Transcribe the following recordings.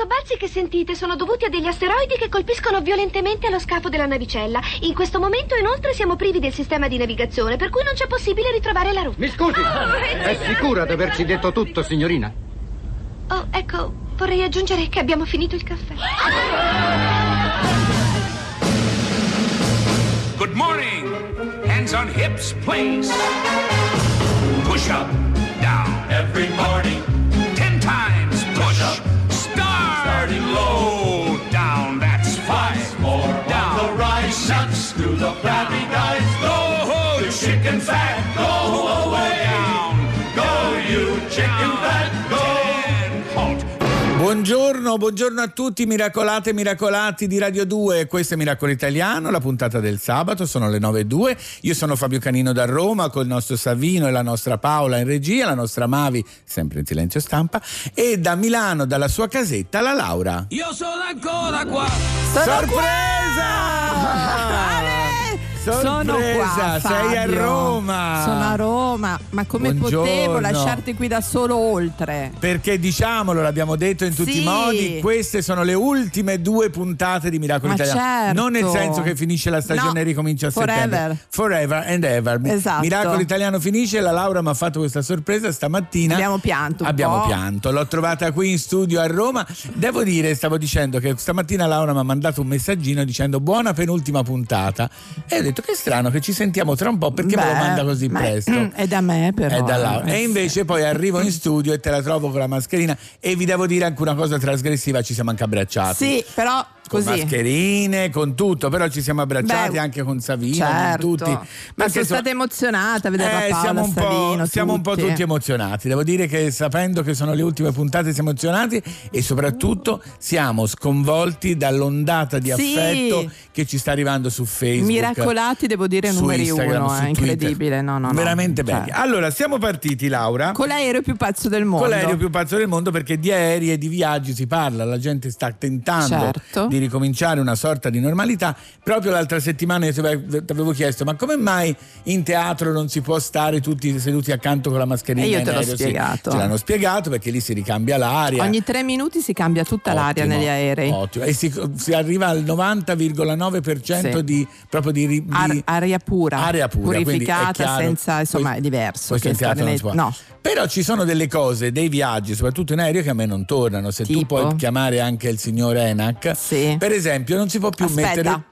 sobbalzi che sentite sono dovuti a degli asteroidi che colpiscono violentemente lo scafo della navicella. In questo momento, inoltre, siamo privi del sistema di navigazione, per cui non c'è possibile ritrovare la rotta. Mi scusi, Oh, è sicura di averci detto tutto, signorina? Oh, ecco, vorrei aggiungere che abbiamo finito il caffè. Good morning. Hands on hips, please. Push up, down. Every morning. Through the flabby guys. Go, you chicken fat. Buongiorno, buongiorno a tutti, miracolate e miracolati di Radio 2. Questo è Miracolo Italiano, la puntata del sabato, sono le 9.02. Io sono Fabio Canino da Roma con il nostro Savino e la nostra Paola in regia, la nostra Mavi, sempre in silenzio stampa, e da Milano, dalla sua casetta, la Laura. Io sono ancora qua. Sorpresa! Sono qua, sei a. Roma. Sono a Roma, ma come Buongiorno. potevo lasciarti qui da solo oltre? Perché diciamolo, l'abbiamo detto in tutti Sì. i modi, queste sono le ultime due puntate di Miracolo Italiano. certo. Non nel senso che finisce la stagione No, e ricomincia a forever. settembre. Forever and ever. Esatto. Miracolo Italiano finisce, la Laura mi ha fatto questa sorpresa stamattina. Abbiamo pianto Abbiamo po'. pianto, l'ho trovata qui in studio a Roma. Devo dire, stavo dicendo che stamattina Laura mi ha mandato un messaggino dicendo buona penultima puntata. E detto che strano che ci sentiamo tra un po' perché me lo Beh, manda così ma- presto. È da me però. È da là. eh, E invece poi arrivo in studio e te la trovo con la mascherina e vi devo dire anche una cosa trasgressiva, ci siamo anche abbracciati. Sì, però Con così. mascherine, con tutto, però ci siamo abbracciati Beh, anche con Savino, certo. con tutti. Ma sono so- stata emozionata a vedere eh, Paola siamo, un po', Savino, siamo un po' tutti. emozionati. Devo dire che sapendo che sono le ultime puntate siamo emozionati e soprattutto siamo sconvolti dall'ondata di Sì. affetto che ci sta arrivando su Facebook. Miracolati, devo dire, numeri Instagram, uno, è Twitter. incredibile. No, no, no. Veramente Cioè, belli. Allora, siamo partiti, Laura. Con l'aereo più pazzo del mondo. Con l'aereo più pazzo del mondo perché di aerei e di viaggi si parla, la gente sta tentando Certo. di ricominciare una sorta di normalità. Proprio l'altra settimana io ti avevo chiesto ma come mai in teatro non si può stare tutti seduti accanto con la mascherina? E io te l'ho aereo? Sì, spiegato. ce l'hanno spiegato perché lì si ricambia l'aria. Ogni tre minuti si cambia tutta l'aria Ottimo, negli aerei. Ottimo. E si, si arriva al 90,9% Sì. di, proprio di, di Ar- aria pura, aria pura, purificata, chiaro, senza, insomma, è diverso. questo in teatro non si può. no. Però ci sono delle cose, dei viaggi, soprattutto in aereo, che a me non tornano. Se tu Tipo? puoi chiamare anche il signor Enac, Sì. per esempio, non si può più Aspetta. mettere.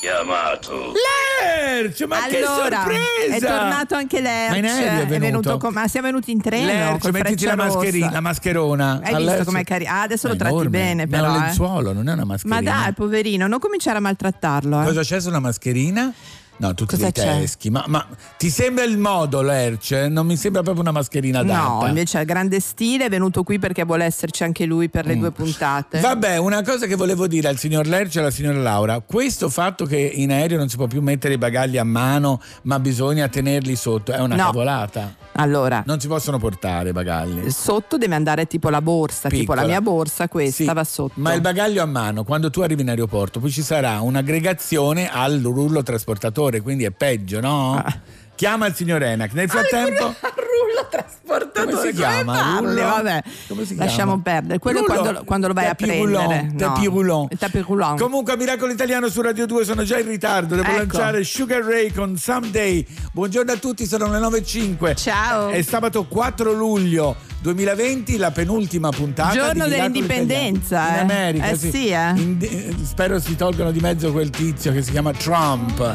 Chiamato. Lerch, ma che allora, sorpresa! è tornato anche Lerch. Ma in aereo è venuto? con- ma siamo venuti in treno. Lerch, mettiti la, mascherina, la mascherona. Hai A visto com'è carino? Ah, adesso Ma lo tratti enorme. bene, Ma è però. un eh. lenzuolo, non è una Ma mascherina. dai, poverino, non cominciare a maltrattarlo. Eh. Cosa c'è sulla mascherina? No, tutti Cosa dei c'è? teschi. Ma, ma ti sembra il modo, Lerch? Non mi sembra proprio una mascherina adatta. No, invece ha grande stile, è venuto qui perché vuole esserci anche lui per le due puntate. Vabbè, una cosa che volevo dire al signor Lerch e alla signora Laura, questo fatto che in aereo non si può più mettere i bagagli a mano, ma bisogna tenerli sotto, è una No. cavolata. Allora, Non si possono portare bagagli. sotto deve andare tipo la borsa, tipo Piccola. la mia borsa, questa Sì, va sotto. Ma il bagaglio a mano, quando tu arrivi in aeroporto, poi ci sarà un'aggregazione al rullo trasportatore, quindi è peggio, no? Ah. Chiama il signor Enac. Nel frattempo. rullo trasportatore Come si chiama? Rullo? Vabbè, Come si lasciamo chiama? perdere. Quello Rullo? quando, quando lo vai a prendere. roulant, No. tapis roulant. Il tapis roulant. Comunque a Miracolo Italiano su Radio 2 sono già in ritardo, devo Ecco. lanciare Sugar Ray con Someday. Buongiorno a tutti, sono le 9.05. Ciao. È sabato 4 luglio 2020, la penultima puntata. Giorno dell'indipendenza, Italiano. eh. In America, Eh sì. sì, eh. In- eh, spero si tolgano di mezzo quel tizio che si chiama Trump.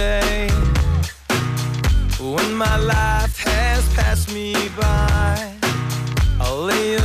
Someday, when my life has passed me by, I'll lay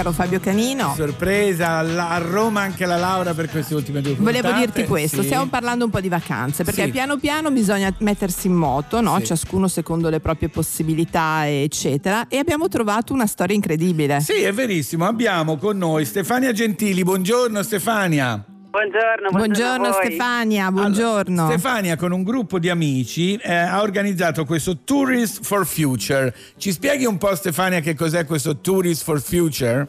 caro Fabio Canino. Sorpresa, alla- a Roma anche la Laura per queste ultime due puntate. Volevo dirti questo, Sì. stiamo parlando un po' di vacanze, perché Sì. piano piano bisogna mettersi in moto, no? Sì. ciascuno secondo le proprie possibilità, eccetera, e abbiamo trovato una storia incredibile. Sì, è verissimo. Abbiamo con noi Stefania Gentili. Buongiorno Stefania. Buongiorno, Buongiorno a voi. Stefania, buongiorno. Allora, Stefania con un gruppo di amici eh, ha organizzato questo Tourist for Future. Ci spieghi un po' Stefania che cos'è questo Tourist for Future?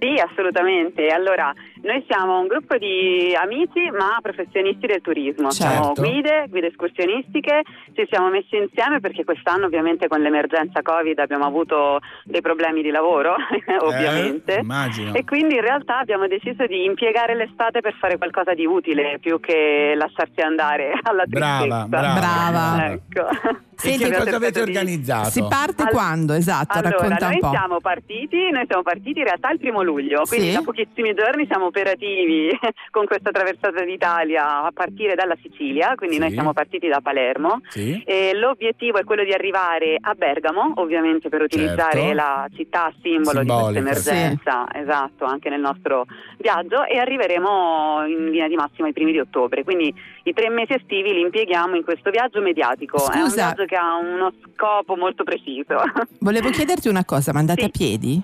Sì, assolutamente. Allora, noi siamo un gruppo di amici ma professionisti del turismo. Siamo Certo. guide, guide escursionistiche, ci siamo messi insieme perché quest'anno ovviamente con l'emergenza Covid abbiamo avuto dei problemi di lavoro, ovviamente. Eh, immagino. E quindi in realtà abbiamo deciso di impiegare l'estate per fare qualcosa di utile più che lasciarci andare alla Brava, tristezza. brava. Brava. Ecco. Senti, cosa avete organizzato? Si parte All- quando? Esatto, Allora, racconta noi un po'. siamo partiti, noi siamo partiti in realtà il primo luglio, quindi Sì. da pochissimi giorni siamo operativi con questa traversata d'Italia a partire dalla Sicilia, quindi Sì. noi siamo partiti da Palermo. Sì. E l'obiettivo è quello di arrivare a Bergamo, ovviamente per utilizzare Certo. la città simbolo Simbolica, di questa emergenza, esatto, anche nel nostro viaggio e arriveremo in linea di massima i primi di ottobre, quindi i tre mesi estivi li impieghiamo in questo viaggio mediatico, è un Scusa. viaggio che ha uno scopo molto preciso. Volevo chiederti una cosa, ma andate Sì. a piedi?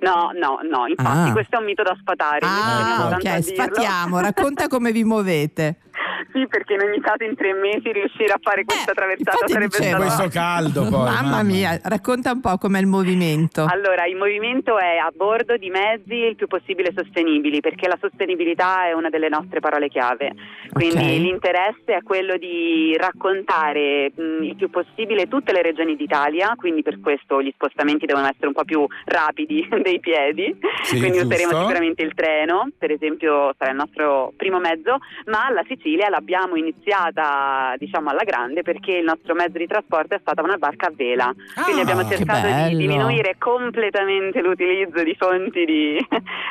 No, no, no, infatti Ah. questo è un mito da sfatare. Ah, ok, sfatiamo, racconta come vi muovete. Sì, perché in ogni caso in tre mesi riuscire a fare questa Eh, traversata sarebbe stato... Questo caldo poi. mamma, mia, racconta un po' com'è il movimento. Allora, il movimento è a bordo di mezzi il più possibile sostenibili, perché la sostenibilità è una delle nostre parole chiave. Quindi Ok. l'interesse è quello di raccontare mh, il più possibile tutte le regioni d'Italia, quindi per questo gli spostamenti devono essere un po' più rapidi dei piedi, Sì, quindi useremo giusto. sicuramente il treno, per esempio sarà il nostro primo mezzo, ma la Sicilia l'abbiamo iniziata diciamo alla grande perché il nostro mezzo di trasporto è stata una barca a vela, quindi Ah, abbiamo che cercato di diminuire completamente l'utilizzo di fonti di,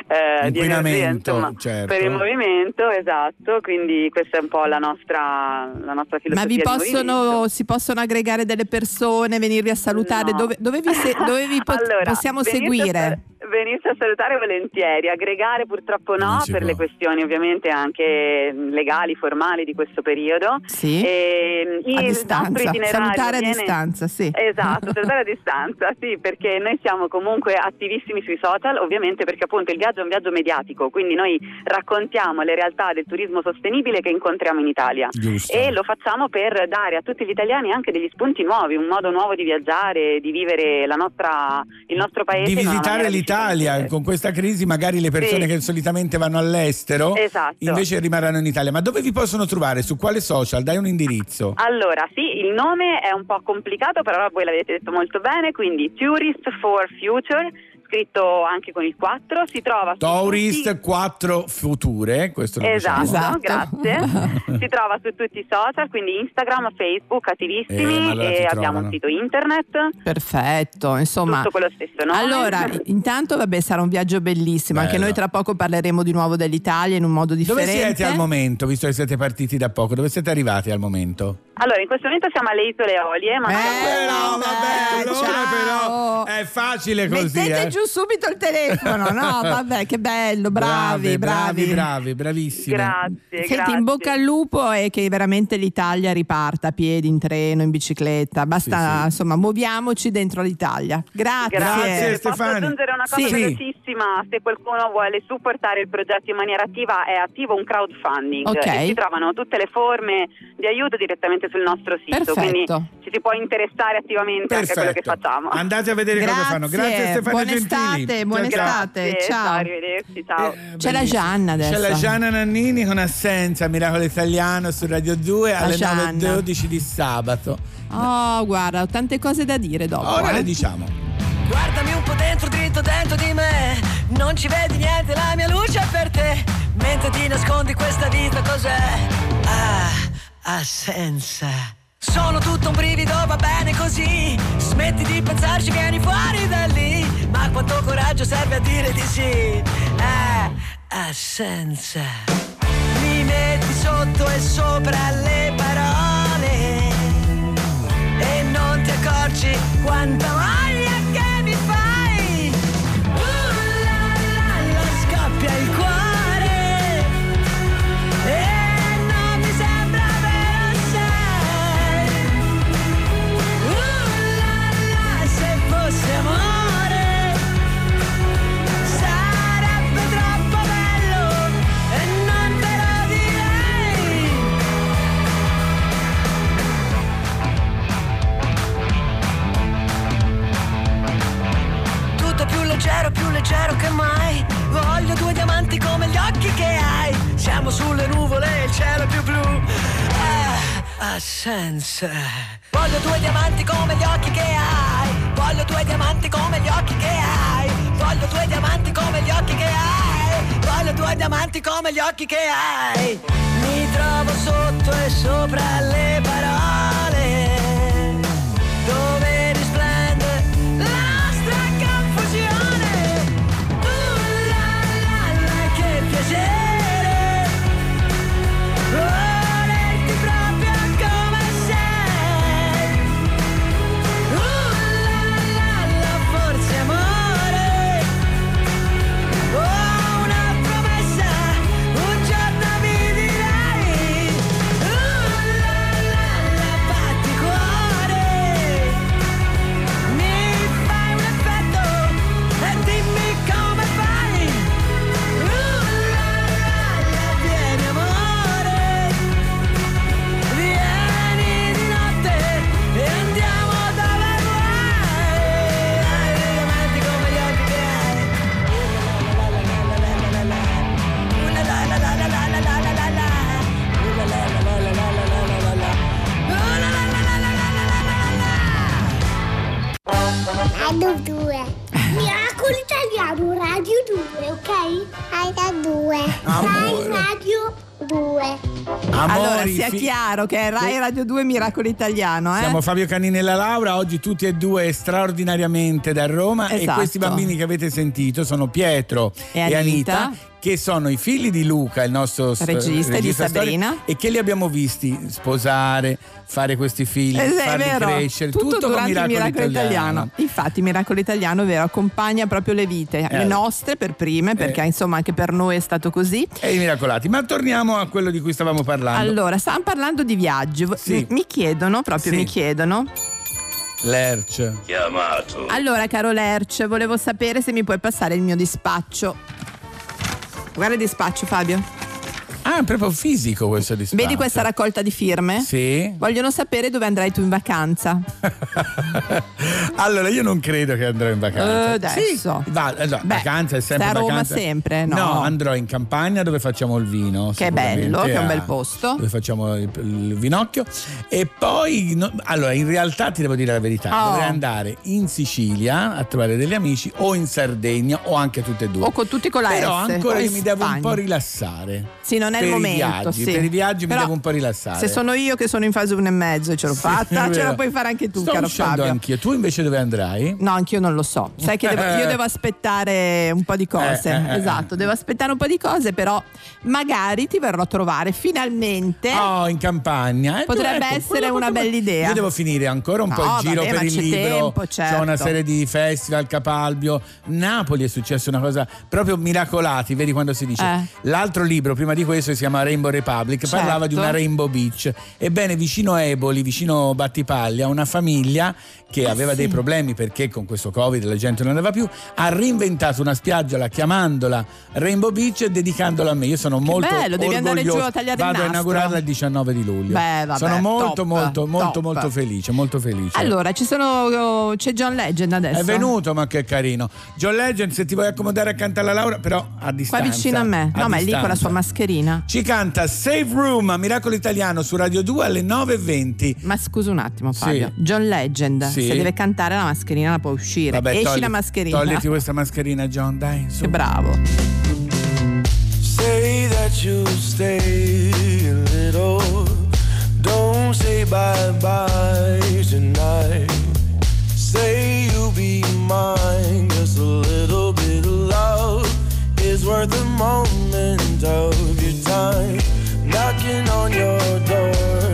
eh, di energia insomma, certo. per il movimento, esatto, quindi questa è un po' la nostra, la nostra filosofia Ma vi possono, si possono aggregare delle persone, venirvi a salutare? No. Dove, dove vi, se- dove vi po- Allora, possiamo seguire? sal- Venisse a salutare volentieri, aggregare purtroppo no, per può. le questioni ovviamente anche legali, formali di questo periodo. Sì. E, il a distanza, salutare a viene- distanza, sì. Esatto, salutare a distanza, sì, perché noi siamo comunque attivissimi sui social, ovviamente perché appunto il viaggio è un viaggio mediatico, quindi noi raccontiamo le realtà del turismo sostenibile che incontriamo in Italia. Giusto. E lo facciamo per dare a tutti gli italiani anche degli spunti nuovi, un modo nuovo di viaggiare, di vivere la nostra, il nostro paese. di visitare l'Italia differente. con questa crisi magari le persone Sì. che solitamente vanno all'estero Esatto. invece rimarranno in Italia ma dove vi possono trovare su quale social dai un indirizzo Allora, sì, il nome è un po' complicato, però voi l'avete detto molto bene, quindi Tourist for Future, scritto anche con il 4, si trova su Tourist tutti- 4 Future questo lo Esatto, diciamo. Esatto. grazie. si trova su tutti i social, quindi Instagram, Facebook, attivissimi Eh, allora e abbiamo trovano. un sito internet. Perfetto, insomma. Tutto quello stesso nome. Allora, intanto vabbè, sarà un viaggio bellissimo, anche Bello. noi tra poco parleremo di nuovo dell'Italia in un modo dove differente. siete al momento visto che siete partiti da poco dove siete arrivati al momento Allora, in questo momento siamo alle Isole Eolie, ma Eh, però vabbè, allora però è facile così Mettete eh. giù subito il telefono, no? Vabbè, che bello, bravi, bravi bravi bravi. bravi bravissimi grazie, Senti, grazie. in bocca al lupo e che veramente l'Italia riparta a piedi, in treno, in bicicletta. Basta, Sì, sì. insomma, muoviamoci dentro l'Italia. Grazie. Grazie, Posso Stefania. aggiungere una cosa Sì. velocissima? Se qualcuno vuole supportare il progetto in maniera attiva, è attivo un crowdfunding. Ok. E si trovano tutte le forme di aiuto direttamente sul nostro sito. Perfetto. Quindi ci si può interessare attivamente anche a quello che Perfetto. facciamo. andate a vedere cosa Grazie. fanno grazie Stefania Buona estate, buona ciao. estate. Grazie, ciao. arrivederci, ciao. Eh, C'è la. Gianna adesso. C'è la Gianna Nannini con Assenza, Miracolo Italiano su Radio 2 La alle Gianna. 9.12 di sabato. Oh, guarda, ho tante cose da dire dopo. Ora eh. le diciamo. Guardami un po' dentro, dritto dentro di me Non ci vedi niente, la mia luce è per te Mentre ti nascondi questa vita cos'è? Ah, assenza Sono tutto un brivido, va bene così. Smetti di pensarci, vieni fuori da lì. Ma quanto coraggio serve a dire di sì? Ah, assenza Mi metti sotto e sopra le parole. E non ti accorgi quanta voglia Voglio due diamanti come gli occhi che hai. Voglio due diamanti come gli occhi che hai. Voglio due diamanti come gli occhi che hai. Voglio due diamanti come gli occhi che hai. Mi trovo sotto e sopra le Radio 2. Miracolo Italiano, Radio 2, ok? Radio 2. Rai Radio 2. allora, Amori, sia fi- chiaro che è Rai Radio 2 Miracolo Italiano, eh? Siamo Fabio Canini e la Laura, oggi tutti e due straordinariamente da Roma e Esatto. questi bambini che avete sentito sono Pietro E e, Anita. Anita. Che sono i figli di Luca, il nostro Regista e di storico, Sabrina. e che li abbiamo visti sposare, fare questi figli, Eh, farli vero, crescere, tutto, tutto, durante Miracolo, il Miracolo Italiano. Infatti, Miracolo Italiano, vero, accompagna proprio le vite, le Eh. nostre per prime, perché Eh. insomma anche per noi è stato così. E i miracolati. Ma torniamo a quello di cui stavamo parlando. Allora, stavamo parlando di viaggi. V- Sì. mi- Mi chiedono, proprio Sì. mi chiedono. Lerch. Allora, caro Lerch, volevo sapere se mi puoi passare il mio dispaccio. Guarda di spaccio Fabio. Ah, è proprio fisico questo dispaccio. Vedi questa raccolta di firme? Sì. Vogliono sapere dove andrai tu in vacanza. allora, io non credo che andrò in vacanza. Eh, adesso. Sì, va- allora, Beh, vacanza è sempre a Roma vacanza. sempre, no? andrò in campagna dove facciamo il vino. Che bello, che è un bel a- posto. Dove facciamo il, il vinocchio. E poi, no- allora, in realtà ti devo dire la verità: Oh. dovrei andare in Sicilia a trovare degli amici o in Sardegna o anche tutte e due. O con tutti con la Però S, ancora mi devo un po' rilassare. Sì, non è per il i momento. viaggi, sì. Per i viaggi Però mi devo un po' rilassare. Se sono io che sono in fase 1 e mezzo e ce l'ho Sì, fatta, ce la puoi fare anche tu, Sto caro Fabio. anch'io. Tu invece dove andrai? No, anch'io non lo so. Sai che devo- io devo aspettare un po' di cose. Eh, eh, eh, esatto, devo aspettare un po' di cose, però magari ti verrò a trovare finalmente. Oh, in campagna. Eh, Potrebbe ecco, essere una bella idea. Io devo finire ancora un po' No, il giro vabbè, per il libro. tempo, C'è una certo. serie di festival, Capalbio. Napoli è successa una cosa proprio miracolati, vedi quando si dice. Eh. L'altro libro, prima di questo, si chiama Rainbow Republic, Certo. parlava di una Rainbow Beach. Ebbene, vicino a Eboli, vicino Battipaglia, una famiglia che Ah, aveva sì. dei problemi perché con questo Covid la gente non andava più, ha reinventato una spiaggia la chiamandola Rainbow Beach e dedicandola a me. Io sono molto bello, devi andare giù a tagliare Vado a inaugurarla il 19 di luglio. Beh, vabbè, sono molto top, molto molto top. molto felice, molto felice. Allora, ci sono. C'è John Legend adesso. è venuto, ma che carino. John Legend, se ti vuoi accomodare accanto alla Laura, però a Qua distanza. vicino a me. No, ma è lì con la sua mascherina. Ci canta Save Room a Miracolo Italiano su Radio 2 alle 9.20. Ma scusa un attimo, Sì. Fabio. John Legend, Sì. Se deve cantare la mascherina la può uscire. Vabbè, Esci togli- la mascherina. Togliti questa mascherina, John, dai. Su. Che bravo. Say that you'll stay a little. Don't say bye bye tonight. Say you'll be mine. Just a little bit of love is worth a moment of your time. Knocking on your door,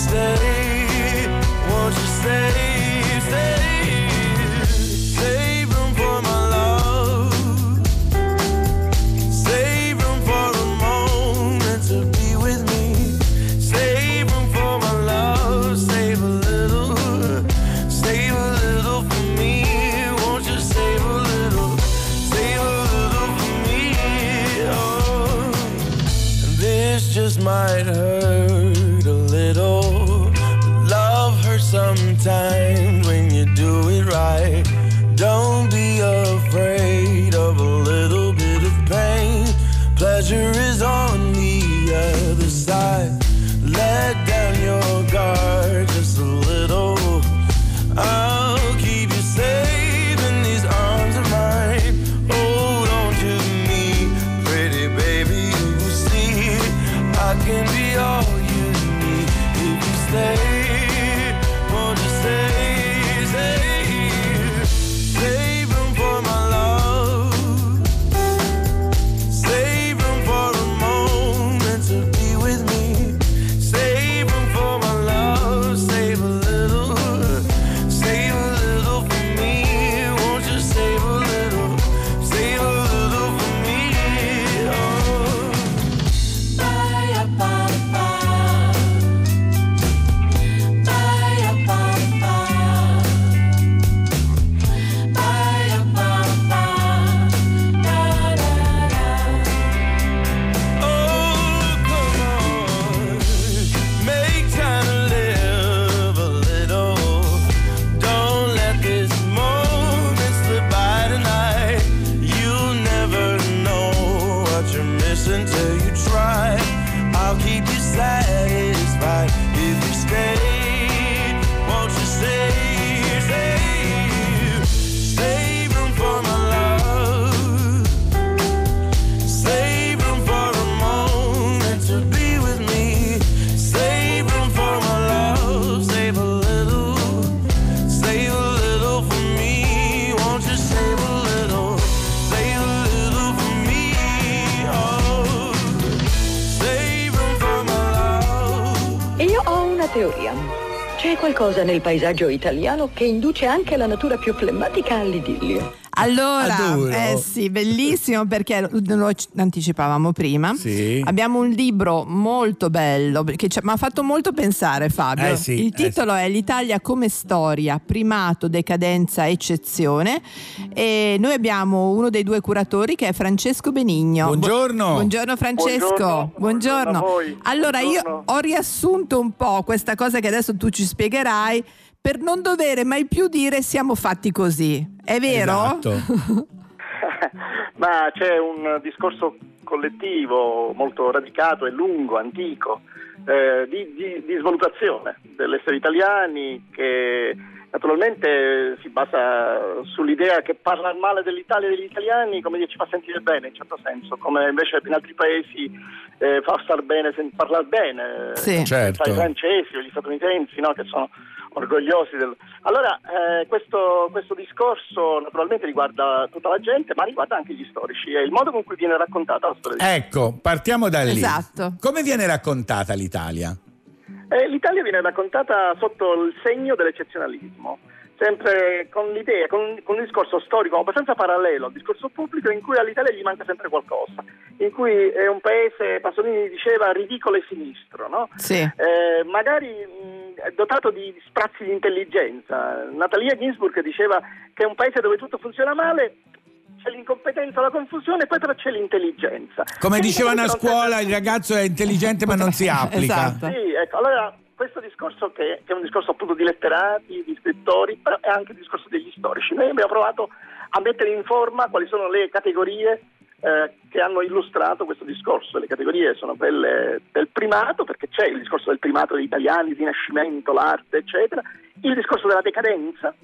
stay? Won't you stay? Stay, save room for my love. Save room for a moment to be with me. Save room for my love. Save a little, save a little for me. Won't you save a little, save a little for me? Oh, this just might hurt. Nel paesaggio italiano che induce anche la natura più flemmatica all'idillio. Allora, Adoro. eh sì, bellissimo perché lo anticipavamo prima. Sì. Abbiamo un libro molto bello che ci- mi ha fatto molto pensare Fabio. Eh sì, Il eh titolo è L'Italia come storia, primato, decadenza, eccezione e noi abbiamo uno dei due curatori che è Francesco Benigno. Buongiorno. Bu- buongiorno Francesco. Buongiorno. Buongiorno voi. Allora io Buongiorno. ho riassunto un po' questa cosa che adesso tu ci spiegherai per non dovere mai più dire siamo fatti così. È vero? Esatto. Ma c'è un discorso collettivo molto radicato e lungo, antico, eh, di, di- di svalutazione dell'essere italiani che naturalmente si basa sull'idea che parlare male dell'Italia e degli italiani come dire, ci fa sentire bene in certo senso, come invece in altri paesi eh, fa star bene sen- parlare bene, Sì. Certo. tra i francesi o gli statunitensi no, che sono orgogliosi del... Allora, eh, questo, questo discorso naturalmente riguarda tutta la gente, ma riguarda anche gli storici e il modo con cui viene raccontata la storia. di- Ecco, partiamo da lì. Esatto. Come viene raccontata l'Italia? Eh, L'Italia viene raccontata sotto il segno dell'eccezionalismo, sempre con l'idea, con, con un discorso storico abbastanza parallelo al discorso pubblico in cui all'Italia gli manca sempre qualcosa, in cui è un paese, Pasolini diceva, ridicolo e sinistro, no? Sì. Eh, magari mh, dotato di sprazzi di intelligenza. Natalia Ginsburg diceva che è un paese dove tutto funziona male, c'è l'incompetenza, la confusione, poi però c'è l'intelligenza. Come E dicevano a scuola, il ragazzo è intelligente ma non si applica. Esatto. Sì, ecco, allora questo discorso che, che è un discorso appunto di letterati, di scrittori, però è anche il discorso degli storici. Noi abbiamo provato a mettere in forma quali sono le categorie eh, che hanno illustrato questo discorso. Le categorie sono quelle del primato, perché c'è il discorso del primato degli italiani, il rinascimento, l'arte, eccetera, il discorso della decadenza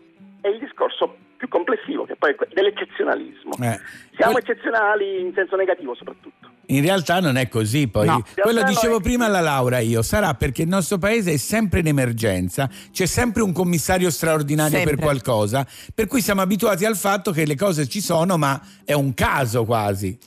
e il discorso più complessivo, che poi è dell'eccezionalismo. Eh, Siamo eccezionali in senso negativo soprattutto. In realtà non è così, poi No. quello dicevo prima alla Laura io, sarà perché il nostro paese è sempre in emergenza, c'è sempre un commissario straordinario Sempre. per qualcosa, per cui siamo abituati al fatto che le cose ci sono, ma è un caso quasi.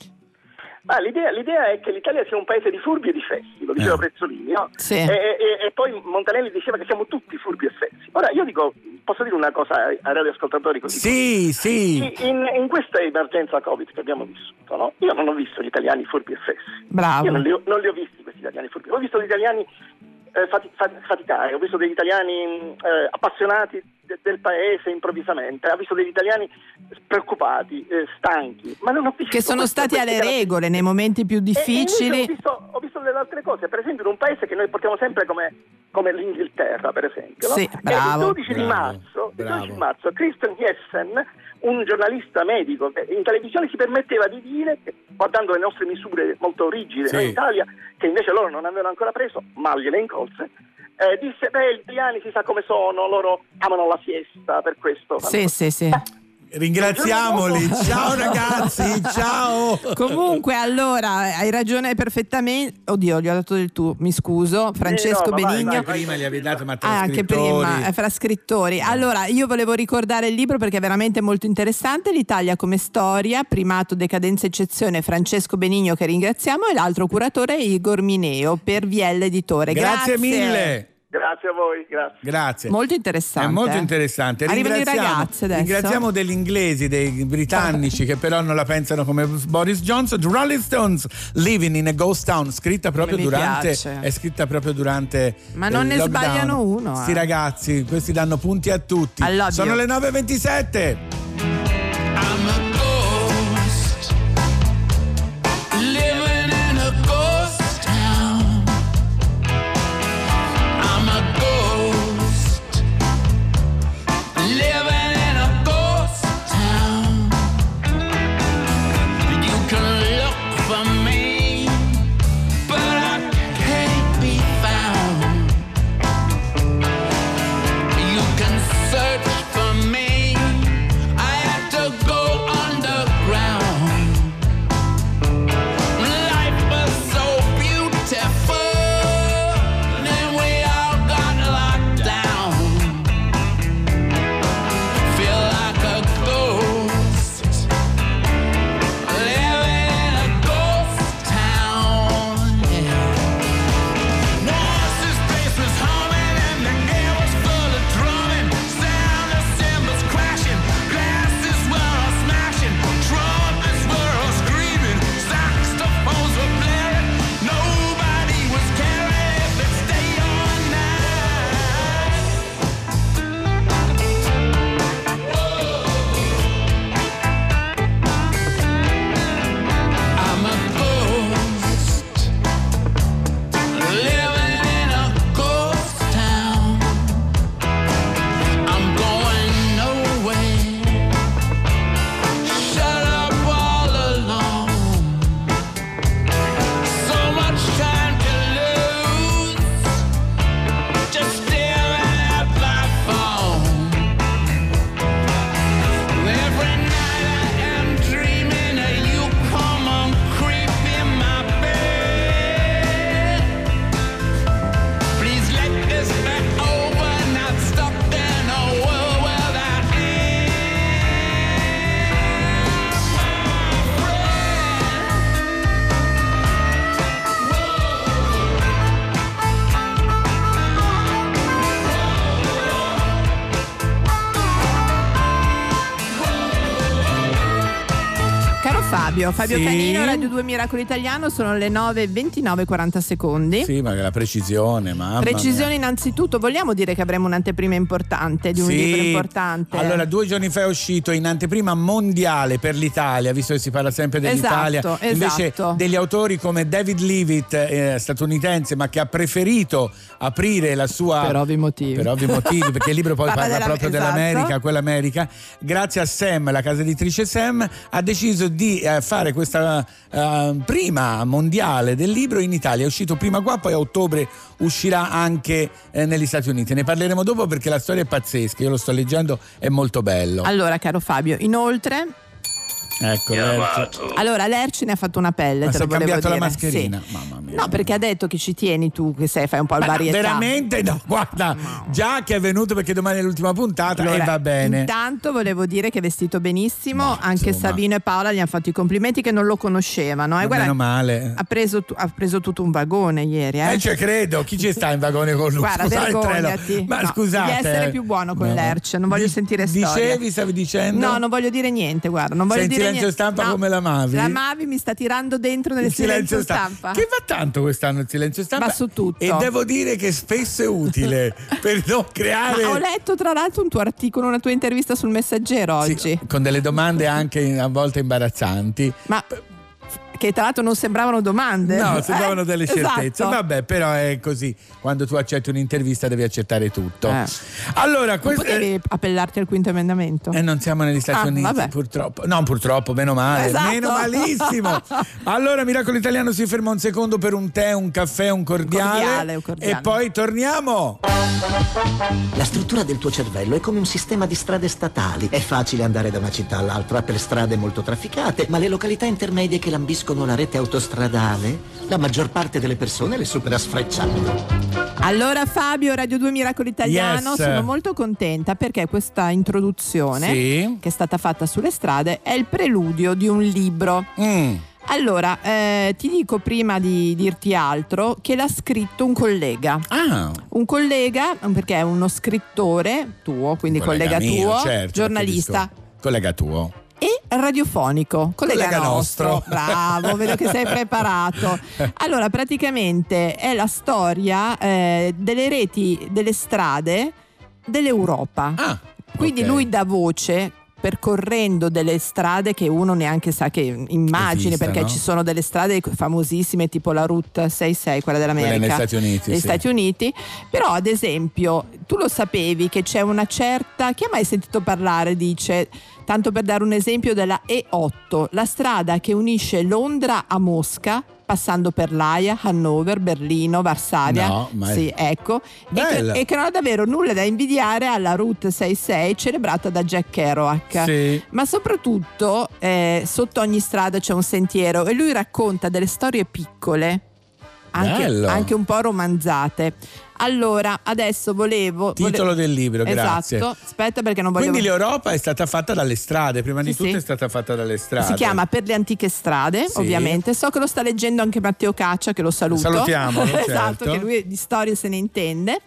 Ma l'idea, l'idea è che l'Italia sia un paese di furbi e di fessi, lo diceva Eh. Prezzolini, no? Sì. E, e- e poi Montanelli diceva che siamo tutti furbi e fessi. Ora io dico, posso dire una cosa ai ai radioascoltatori così? Sì, sì. In, in questa emergenza Covid che abbiamo vissuto, no? io non ho visto gli italiani furbi e fessi. Bravo. Io non li, ho, non li ho visti questi italiani furbi, ho visto gli italiani eh, fati- fa- faticare, ho visto degli italiani mh, eh, appassionati de- del paese improvvisamente, ho visto degli italiani preoccupati, eh, stanchi, Che sono stati alle regole nei momenti più difficili. ho visto, ho visto le altre cose, per esempio in un paese che noi portiamo sempre come, come l'Inghilterra, per esempio. no? Sì, E bravo. il 12 di Bravo, marzo, il 12 di bravo. marzo Christian Jessen, un giornalista medico, che in televisione si permetteva di dire, che, guardando le nostre misure molto rigide Sì. in Italia, che invece loro non avevano ancora preso, ma gliele incolse, eh, disse, beh, gli italiani si sa come sono, loro amano la siesta, per questo. Sì, sì, sì. Ringraziamoli. Ciao ragazzi, ciao. Comunque, allora, hai ragione perfettamente. Oddio, gli ho dato del tu, mi scuso. Francesco no, ma vai, Benigno. vai, Prima gli avevi dato ma tra Ah, anche prima, eh, fra scrittori. Allora, io volevo ricordare il libro perché è veramente molto interessante. L'Italia come storia, primato, decadenza, eccezione, Francesco Benigno che ringraziamo e l'altro curatore Igor Mineo per VL Editore. Grazie mille. Grazie a voi, grazie. Grazie. Molto interessante. È molto eh. interessante. Arrivano i ragazzi adesso. Ringraziamo degli inglesi, dei britannici che però non la pensano come Boris Johnson. The Rolling Stones, Living in a Ghost Town, scritta proprio mi durante. piace. È scritta proprio durante. Ma non il ne lockdown. sbagliano uno, Sti eh. ragazzi, questi danno punti a tutti. All'ovvio. Sono le 9.27. I'm Fabio Sì. Canino, Radio 2 Miracolo Italiano, sono le 9.29 40 secondi. Sì, ma la precisione, mamma Precisione mia. innanzitutto, vogliamo dire che avremo un'anteprima importante di un Sì. libro importante. Allora, due giorni fa è uscito in anteprima mondiale per l'Italia, visto che si parla sempre dell'Italia. Esatto, Invece esatto. degli autori come David Leavitt, eh, statunitense, ma che ha preferito aprire la sua. Per ovvi motivi. Per ovvi motivi, perché il libro poi Parla parla, della- proprio esatto. dell'America, quell'America. Grazie a Sam, la casa editrice Sam, ha deciso di eh, fare questa eh, prima mondiale del libro in Italia. È uscito prima qua, poi a ottobre uscirà anche eh, negli Stati Uniti. Ne parleremo dopo perché la storia è pazzesca. Io lo sto leggendo, è molto bello. Allora, caro Fabio, inoltre, Ecco, Lercio. allora Lerci ne ha fatto una pelle. Ma te lo cambiato la dire. mascherina? Sì. Mamma mia. No, perché ha detto che ci tieni tu, che sei, fai un po' il Ma no, varietà. veramente no, guarda, già che è venuto perché domani è l'ultima puntata Allora, e va bene. Intanto volevo dire che è vestito benissimo, Ma, anche insomma. Savino e Paola gli hanno fatto i complimenti che non lo conoscevano. eh. Guarda, meno male. ha, preso, ha preso tutto un vagone ieri. Eh? Eh, cioè, credo, chi ci sta in vagone con lui? Guarda, Scusate, vergognati. Ma No, scusate. Devi essere più buono con No. Lerch, non voglio Di- sentire storie. Dicevi, stavi dicendo? No, non voglio dire niente, guarda, non voglio in dire silenzio niente. stampa No, come la Mavi? La Mavi mi sta tirando dentro nel Il silenzio, stampa. Che va tanto quest'anno il silenzio stampa. Va su tutto. E devo dire che spesso è utile per non creare. Ma ho letto tra l'altro un tuo articolo, una tua intervista sul Messaggero Sì, oggi. con delle domande anche a volte imbarazzanti. Ma che tra l'altro non sembravano domande. No, sembravano Eh, delle certezze. esatto. Vabbè, però è così. Quando tu accetti un'intervista devi accettare tutto. Eh. Allora, questo. potevi appellarti al quinto emendamento. Eh, non siamo negli Stati Ah, Uniti, vabbè. purtroppo. No, purtroppo, meno male. Esatto. Meno malissimo. Allora, Miracolo Italiano si ferma un secondo per un tè, un caffè, un cordiale. cordiale, un cordiale. E poi torniamo. La struttura del tuo cervello è come un sistema di strade statali. È facile andare da una città all'altra per strade molto trafficate, ma le località intermedie che lambiscono la rete autostradale, la maggior parte delle persone le supera sfrecciando. Allora Fabio, Radio 2 Miracolo Italiano, Yes. sono molto contenta perché questa introduzione Sì. che è stata fatta sulle strade è il preludio di un libro. Mm. Allora, eh, ti dico prima di dirti altro che l'ha scritto un collega. Ah, Un collega, perché è uno scrittore tuo, quindi collega, mio, tuo, certo, giornalista. Collega tuo. E radiofonico, collega, Collega nostro. nostro. Bravo, vedo che sei preparato. Allora, praticamente è la storia eh, delle reti, delle strade dell'Europa. Ah, Quindi ok. lui dà voce percorrendo delle strade che uno neanche sa che immagini Esistano. perché ci sono delle strade famosissime tipo la Route 66 quella dell'America Quella negli Stati Uniti, negli sì. Stati Uniti però ad esempio tu lo sapevi che c'è una certa chi ha mai sentito parlare dice tanto per dare un esempio della E8 la strada che unisce Londra a Mosca passando per L'Aia, Hannover, Berlino, Varsavia. No, ma Sì, ecco. E che, e che non ha davvero nulla da invidiare alla Route 66 celebrata da Jack Kerouac. Sì. Ma soprattutto eh, sotto ogni strada c'è un sentiero e lui racconta delle storie piccole, anche, anche un po' romanzate. Allora, adesso volevo... Titolo vole- del libro, grazie. Esatto, aspetta perché non voglio... Quindi l'Europa è stata fatta dalle strade, prima di Sì, tutto sì. è stata fatta dalle strade. Si chiama Per le antiche strade, Sì. ovviamente. So che lo sta leggendo anche Matteo Caccia, che lo saluto. Salutiamolo, esatto, certo. che lui di storie se ne intende.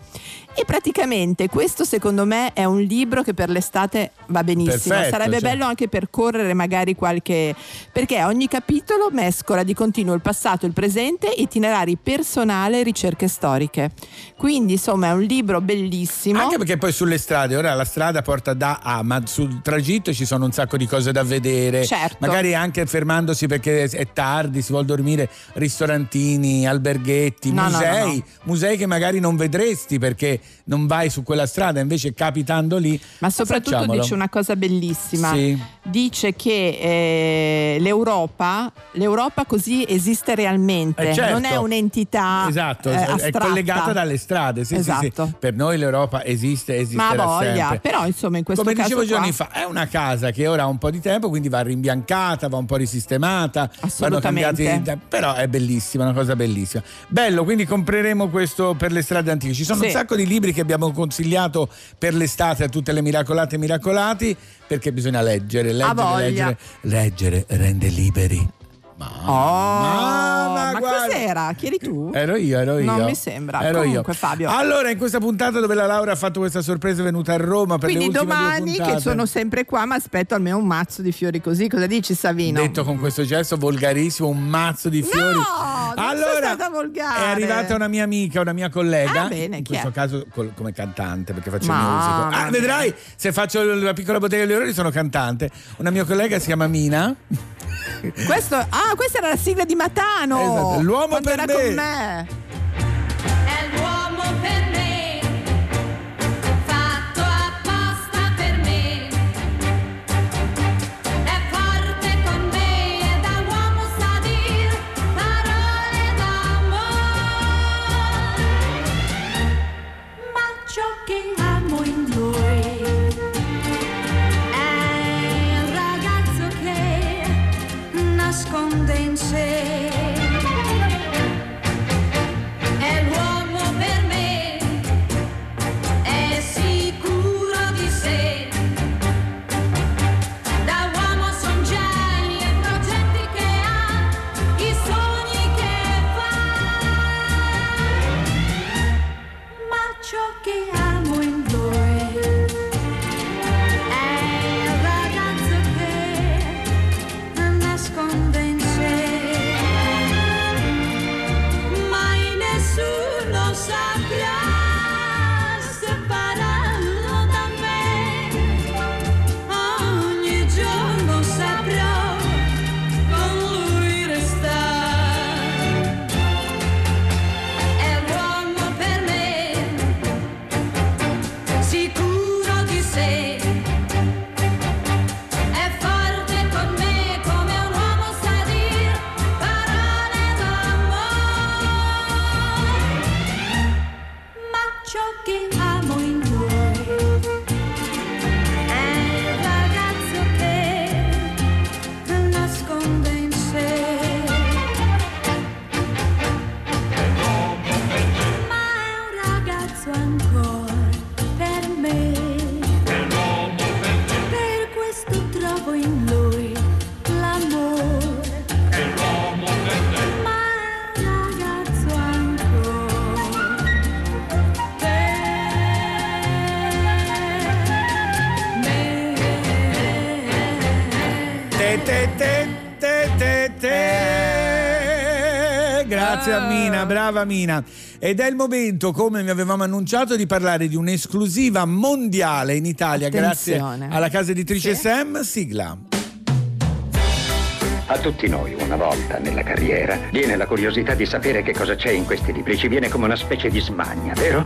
E praticamente questo secondo me è un libro che per l'estate va benissimo. Perfetto, Sarebbe cioè. bello anche percorrere magari qualche... perché ogni capitolo mescola di continuo il passato, il presente, itinerari personali e ricerche storiche. Quindi insomma è un libro bellissimo. Anche perché poi sulle strade, ora la strada porta da A, ma sul tragitto ci sono un sacco di cose da vedere. Certo. Magari anche fermandosi perché è tardi, si vuol dormire, ristorantini, alberghetti, No, no, no, musei, no. musei che magari non vedresti perché non vai su quella strada, invece capitando lì. Ma soprattutto dice una cosa bellissima. Sì. Dice che eh, l'Europa, l'Europa così esiste realmente, Eh, certo. non è un'entità Esatto, eh, è collegata dalle strade. Sì, sì, Esatto. sì. Per noi l'Europa esiste, Ma esisterà voglia, sempre. però insomma in questo Come caso dicevo giorni qua- fa, è una casa che ora ha un po' di tempo, quindi va rimbiancata, va un po' risistemata. Assolutamente. cambiati, però è bellissima, una cosa bellissima. Bello, quindi compreremo questo per le strade antiche. Ci sono Sì. un sacco di libri che abbiamo consigliato per l'estate a tutte le miracolate e miracolati, perché bisogna leggere, leggere, leggere. Leggere rende liberi. Ma, Oh, ma guarda. cos'era? Chi eri tu? Ero io, ero io. Non mi sembra. Ero Comunque, io. Fabio. Allora, in questa puntata dove la Laura ha fatto questa sorpresa è venuta a Roma per Quindi domani che sono sempre qua mi aspetto almeno un mazzo di fiori così. Cosa dici Savino? Detto con questo gesto volgarissimo, un mazzo di fiori. No, allora, sei stata volgare. è arrivata una mia amica, una mia collega. Ah, bene, in questo caso col- come cantante, perché faccio Mamma musical. Ah, mia. vedrai, se faccio la piccola bottega degli orrori sono cantante. Una mia collega si chiama Mina. Questo, ah, questa era la sigla di Matano. Esatto, l'uomo per era me. con me. È l'uomo per me, brava Mina. Ed è il momento, come vi avevamo annunciato, di parlare di un'esclusiva mondiale in Italia Attenzione. grazie alla casa editrice Sì. Sam. Sigla. A tutti noi, una volta nella carriera, viene la curiosità di sapere che cosa c'è in questi libri. Ci viene come una specie di smania, vero?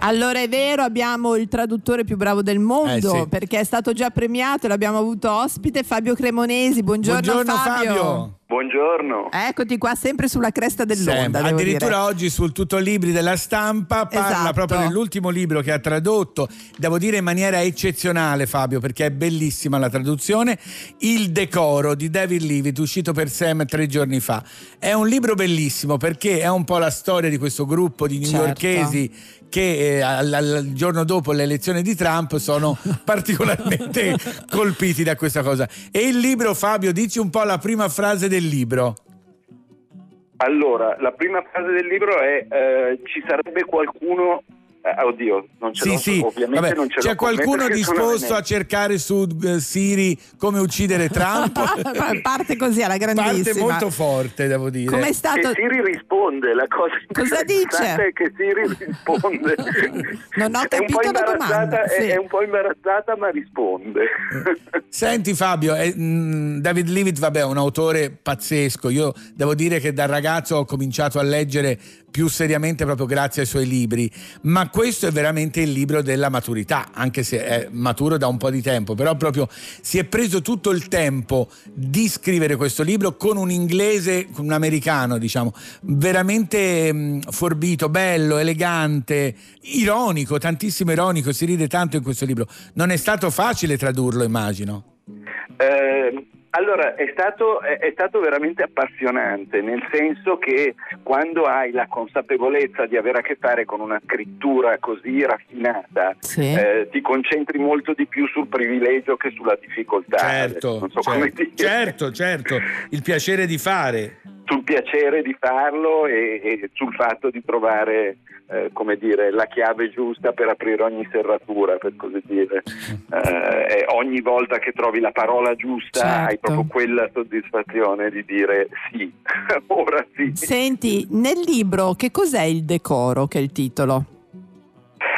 Allora è vero, abbiamo il traduttore più bravo del mondo Eh, sì. perché è stato già premiato e l'abbiamo avuto ospite Fabio Cremonesi. Buongiorno, Buongiorno Fabio. Fabio. Buongiorno. Eccoti qua sempre sulla cresta dell'onda. Devo Addirittura dire. oggi sul Tutto Libri della stampa parla Esatto. proprio dell'ultimo libro che ha tradotto, devo dire in maniera eccezionale Fabio, perché è bellissima la traduzione, Il decoro di David Leavitt, uscito per Sam tre giorni fa. È un libro bellissimo perché è un po' la storia di questo gruppo di Certo. Che eh, al, al giorno dopo l'elezione di Trump sono particolarmente colpiti da questa cosa. E il libro, Fabio, dici un po' la prima frase del libro. Allora, la prima frase del libro è eh, ci sarebbe qualcuno eh, oddio, non ce Sì, l'ho, sì, ovviamente vabbè, non ce c'è qualcuno disposto a cercare su eh, Siri come uccidere Trump? Parte così alla grandissima. Parte molto forte, devo dire. Com'è stato- E Siri risponde, la cosa Cosa interessante dice? è che Siri risponde. Non ho È un po' capito la imbarazzata, domanda. è- Sì. è un po' imbarazzata ma risponde. Senti Fabio, eh, mh, David Leavitt vabbè, è un autore pazzesco. Io devo dire che da ragazzo ho cominciato a leggere più seriamente proprio grazie ai suoi libri, ma questo è veramente il libro della maturità, anche se è maturo da un po' di tempo, però proprio si è preso tutto il tempo di scrivere questo libro con un inglese, un americano, diciamo, veramente mh, forbito, bello, elegante, ironico, tantissimo ironico, si ride tanto in questo libro. Non è stato facile tradurlo, immagino. Eh, allora, è stato, è, è stato veramente appassionante, nel senso che quando hai la consapevolezza di avere a che fare con una scrittura così raffinata, eh, ti concentri molto di più sul privilegio che sulla difficoltà. Certo, Non so certo, certo, certo, il piacere di fare. Sul piacere di farlo e, e sul fatto di trovare eh, come dire, la chiave giusta per aprire ogni serratura, per così dire. Eh, ogni volta che trovi la parola giusta Certo. hai proprio quella soddisfazione di dire sì, ora sì. Senti, nel libro che cos'è il decoro, che è il titolo?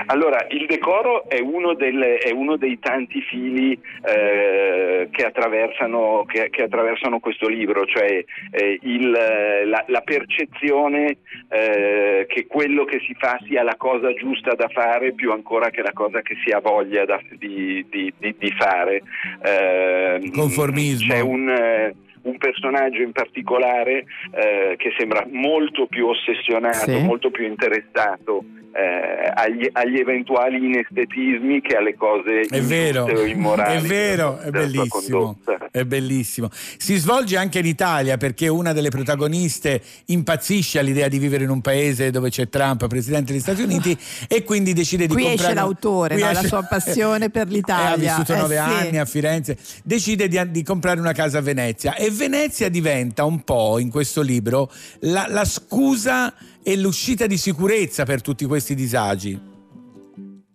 Allora, il decoro è uno, delle- è uno dei tanti fili eh, che, attraversano, che- che attraversano questo libro, cioè eh, il, eh, la, la percezione eh, che quello che si fa sia la cosa giusta da fare più ancora che la cosa che si ha voglia da- di, di- di- di fare. Eh, Conformismo. C'è un... eh, un personaggio in particolare eh, che sembra molto più ossessionato, Sì. molto più interessato eh, agli, agli eventuali inestetismi che alle cose È vero, immorali. è vero, è bellissimo, è bellissimo. Si svolge anche in Italia perché una delle protagoniste impazzisce all'idea di vivere in un paese dove c'è Trump, presidente degli Stati Uniti, e quindi decide di Qui comprare... esce l'autore, qui no? la esce- sua passione per Eh, l'Italia. ha vissuto Eh, nove sì. anni a Firenze, decide di, di comprare una casa a Venezia e Venezia diventa un po' in questo libro la, la scusa e l'uscita di sicurezza per tutti questi disagi.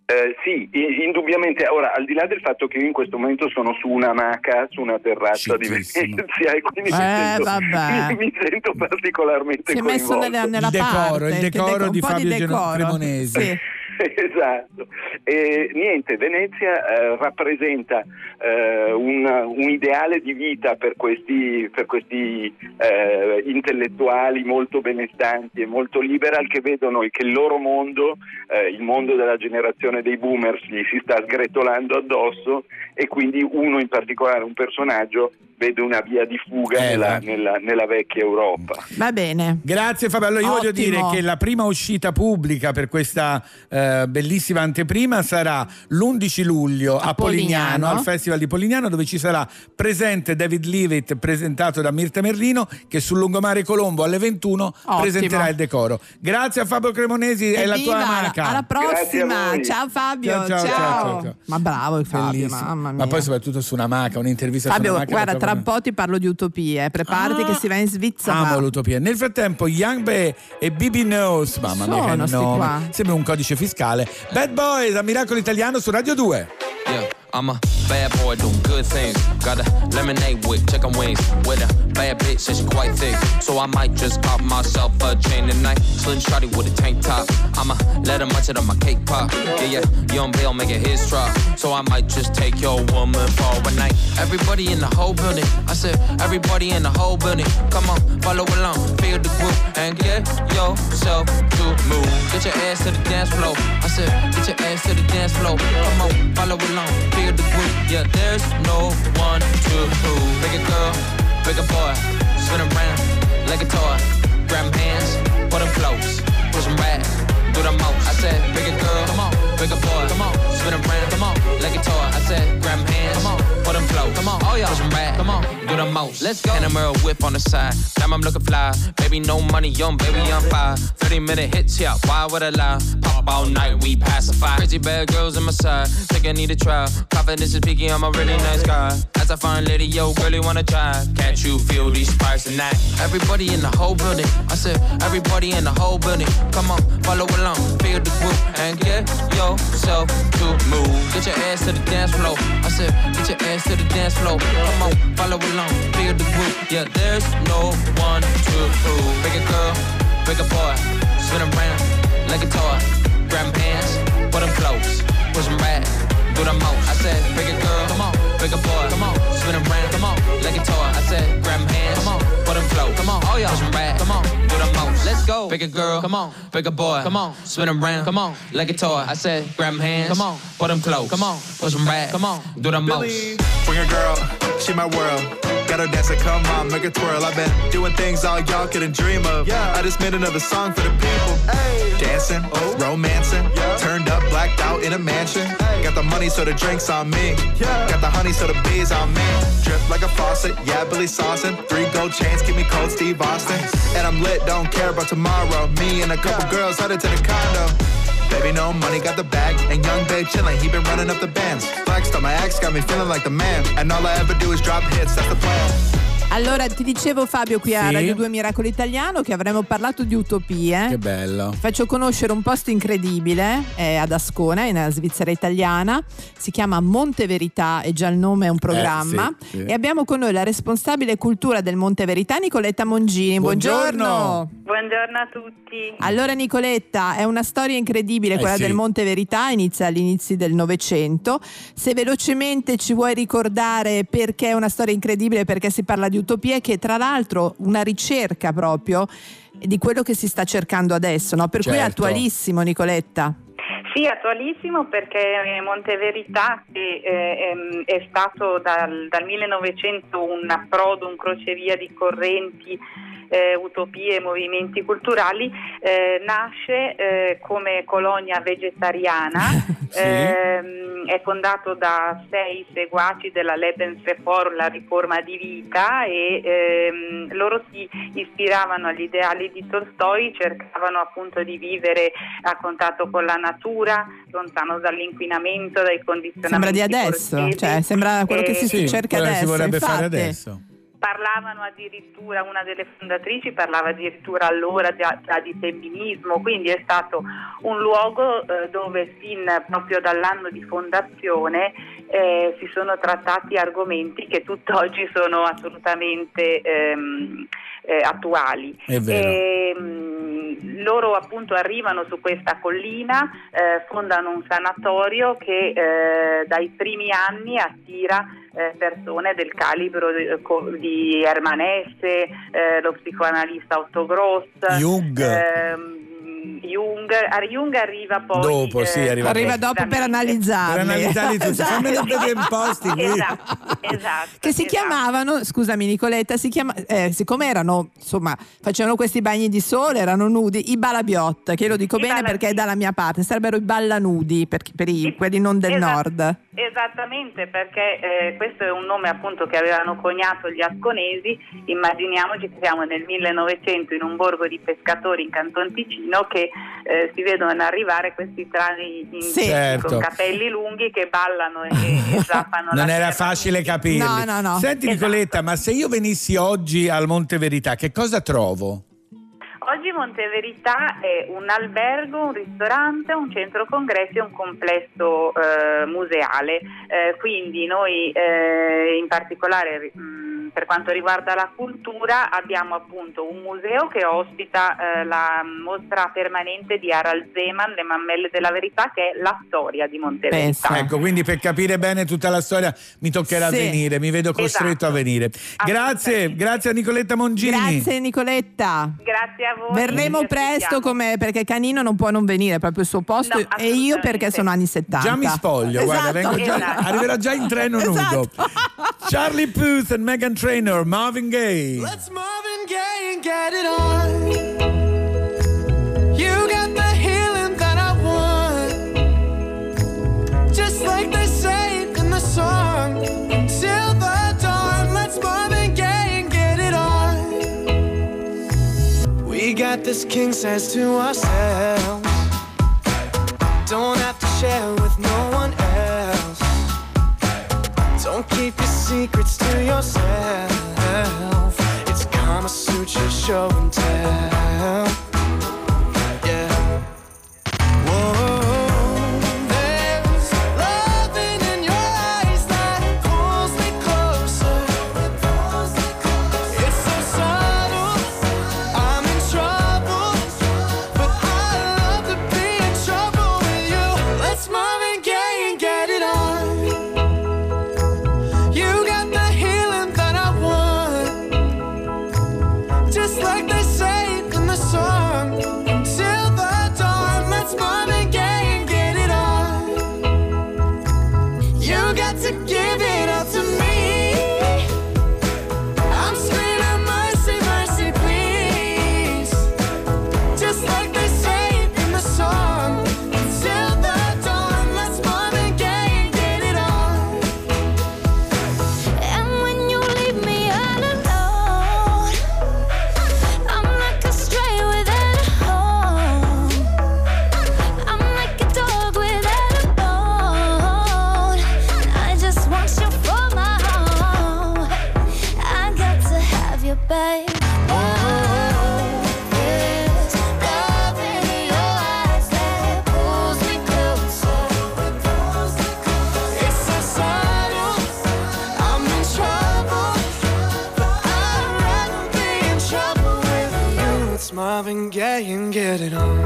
Eh, sì, indubbiamente. Ora, al di là del fatto che io in questo momento sono su un'amaca, su una terrazza di Venezia e quindi mi, Eh, sento, vabbè. mi sento particolarmente Si è messo nella, nella Il decoro, parte, il decoro deco- di Fabio decoro. Cremonesi. Sì. esatto. E, niente, Venezia eh, rappresenta eh, un, un ideale di vita per questi, per questi eh, intellettuali molto benestanti e molto liberal che vedono che il loro mondo, eh, il mondo della generazione dei boomers, gli si sta sgretolando addosso e quindi uno in particolare, un personaggio, vede una via di fuga Eh, nella, va. nella- nella vecchia Europa. Va bene. Grazie Fabio. Allora io voglio Ottimo. dire che la prima uscita pubblica per questa eh, bellissima anteprima sarà l'11 luglio a, A Polignano, Polignano. al Festival di Polignano, dove ci sarà presente David Leavitt, presentato da Mirta Merlino, che sul lungomare Colombo alle 21 presenterà il decoro. Grazie a Fabio Cremonesi e la tua amaca. Alla prossima. Ciao Fabio. Ciao, ciao, ciao, ciao, ciao. Ma bravo Fabio, Bellissimo. mamma mia. Ma poi soprattutto su un'amaca, un'intervista Fabio, su un'amaca. guarda, la tra un po' ti parlo di utopie. Preparati Ah. che si va in Svizzera. Amo l'utopia. Nel frattempo, Young Bey e Bibi Knows, mamma mia, Sono che nome. qua. Sembra un codice fiscale. Bad Boys a Miracolo Italiano su Radio 2. I'm a bad boy doing good things. Got a lemonade with chicken wings. With a bad bitch, and she quite thick. So I might just pop myself a chain tonight. Slim shotty with a tank top. I'ma let her munch it on my cake pop. Yeah, yeah, young Bill making his drop. So I might just take your woman for a night. Everybody in the whole building. I said, everybody in the whole building. Come on, follow along, feel the groove, and get yourself to move. Get your ass to the dance floor. I said, get your ass to the dance floor. Come on, follow along, feel the groove. Yeah, there's no one to prove. Big a girl, big a boy, spin around like a toy. Grab hands, put 'em close, push 'em back, do the most. I said, big a girl, come on, big a boy, come on, spin around, come on, like a toy. I said, grab hands, come on, put 'em close, come on, oh yeah, push 'em back, come on, do the most. Let's go. And a mirror whip on the side, damn I'm looking fly. Baby, no money, young baby, I'm fire. 30 minute hits, yeah, why would I lie? Pop all night, we pacify. Crazy bad girls in my side, think I need a try. Confidence is peaking, I'm a really nice guy. As I find lady, yo, girl, you wanna try? Can't you feel these sparks tonight? Everybody in the whole building, I said, everybody in the whole building. Come on, follow along, feel the groove, and get yourself to move. Get your ass to the dance floor. I said, get your ass to the dance floor. Come on, follow along, feel the groove. Yeah, there's no one to prove. Big a girl, big a boy, spin around like a toy. Grab hands, put 'em close, push 'em back, do the most. I said, big a girl, come on, big a boy, come on, spin around, come on, like a toy. I said, grab hands, come on, put 'em close, come on, oh yeah, push 'em back, come on, do the most. Let's go, big a girl, come on, big a boy, come on, spin around, come on, like a toy. I said, grab grab 'em hands, come on, put 'em close, come on, push 'em back, come on, do the most. Bring a girl, she my world. Got her dancing, come on, make her twirl. I've been doing things all y'all couldn't dream of. Yeah. I just made another song for the people. Dancing, oh. romancing, yeah. turned up, blacked out in a mansion. Got the money, so the drinks on me. Yeah. Got the honey, so the bees on me. Drip like a faucet, yeah, Billy Saucin. Three gold chains, keep me cold, Steve Austin. And I'm lit, don't care about tomorrow. Me and a couple girls headed to the condo. Baby, no money, got the bag. And young babe chillin', he been running up the bands. Flexed on my ex, got me feeling like the man. And all I ever do is drop hits, that's the plan. Allora, ti dicevo Fabio qui a Sì. Radio 2 Miracolo Italiano che avremmo parlato di utopie. Che bello. Faccio conoscere un posto incredibile, è ad Ascona, in Svizzera italiana, si chiama Monte Verità, è già il nome, è un programma. Eh, sì, sì. E abbiamo con noi la responsabile cultura del Monte Verità, Nicoletta Mongini. Buongiorno. Buongiorno a tutti. Allora Nicoletta, è una storia incredibile Eh, quella sì. del Monte Verità, inizia all'inizio del Novecento. Se velocemente ci vuoi ricordare perché è una storia incredibile, perché si parla di utopie, che tra l'altro una ricerca proprio di quello che si sta cercando adesso, no? per cui è Certo. attualissimo Nicoletta. Sì, attualissimo perché eh, Monte Verità che eh, ehm, è stato dal, dal 1900 un approdo, un crocevia di correnti, eh, utopie e movimenti culturali, eh, nasce eh, come colonia vegetariana, ehm, è fondato da sei seguaci della Lebensreform, la riforma di vita e ehm, loro si ispiravano agli ideali di Tolstoi, cercavano appunto di vivere a contatto con la natura, lontano dall'inquinamento, dai condizionamenti Sembra di adesso, cioè sembra quello che si E- cerca quello che si adesso. vorrebbe fare infatti. adesso. parlavano addirittura, una delle fondatrici parlava addirittura allora già, già di femminismo, quindi è stato un luogo eh, dove fin proprio dall'anno di fondazione eh, si sono trattati argomenti che tutt'oggi sono assolutamente ehm, eh, attuali. È vero. Ehm, loro appunto arrivano su questa collina, eh, fondano un sanatorio che eh, dai primi anni attira eh, persone del calibro di, co- di Hermann Hesse, eh, lo psicoanalista Otto Gross, Jung. ehm, Jung, a Jung arriva poi Dopo, sì, arriva Arriva dopo per analizzarli. Per analizzarli tutti. Esatto. Fammelo vedere in posti qui. Esatto, esatto. che si chiamavano, scusami Nicoletta, si chiama, eh, siccome erano, insomma, facevano questi bagni di sole, erano nudi, i balabiot, che io lo dico bene perché è dalla mia parte, sarebbero i ballanudi per, per i, quelli non del Esatto. nord. Esattamente, perché eh, questo è un nome appunto che avevano coniato gli asconesi. Immaginiamoci che siamo nel 1900 in un borgo di pescatori in Canton Ticino che eh, si vedono arrivare questi trani in- Sì. Certo. con capelli lunghi che ballano e, e zappano Non la era terra. facile capirli. No, no, no. Senti Esatto. Nicoletta, ma se io venissi oggi al Monte Verità, che cosa trovo? Oggi Monteverità è un albergo, un ristorante, un centro congressi e un complesso eh, museale. Eh, quindi noi eh, in particolare mh, per quanto riguarda la cultura abbiamo appunto un museo che ospita eh, la mostra permanente di Harald Zeman, Le mammelle della verità, che è la storia di Monteverità. Ecco, quindi per capire bene tutta la storia mi toccherà Sì. venire, mi vedo costretto a venire. Grazie, grazie a Nicoletta Mongini. Grazie Nicoletta. Grazie a voi. Verremo presto come perché Canino non può non venire, è proprio il suo posto No, e io perché sono anni 70. Già mi spoglio, guarda, Esatto. vengo già- Esatto. arriverò già in treno nudo. Charlie Puth e Megan Trainor, Marvin Gaye. Let's Marvin Gaye and get it on. You got the healing that I want. Just like they say in the song. This king says to ourselves. Don't have to share with no one else. Don't keep your secrets to yourself. It's Kama Sutra show and tell. It's Marvin Gaye and get it on.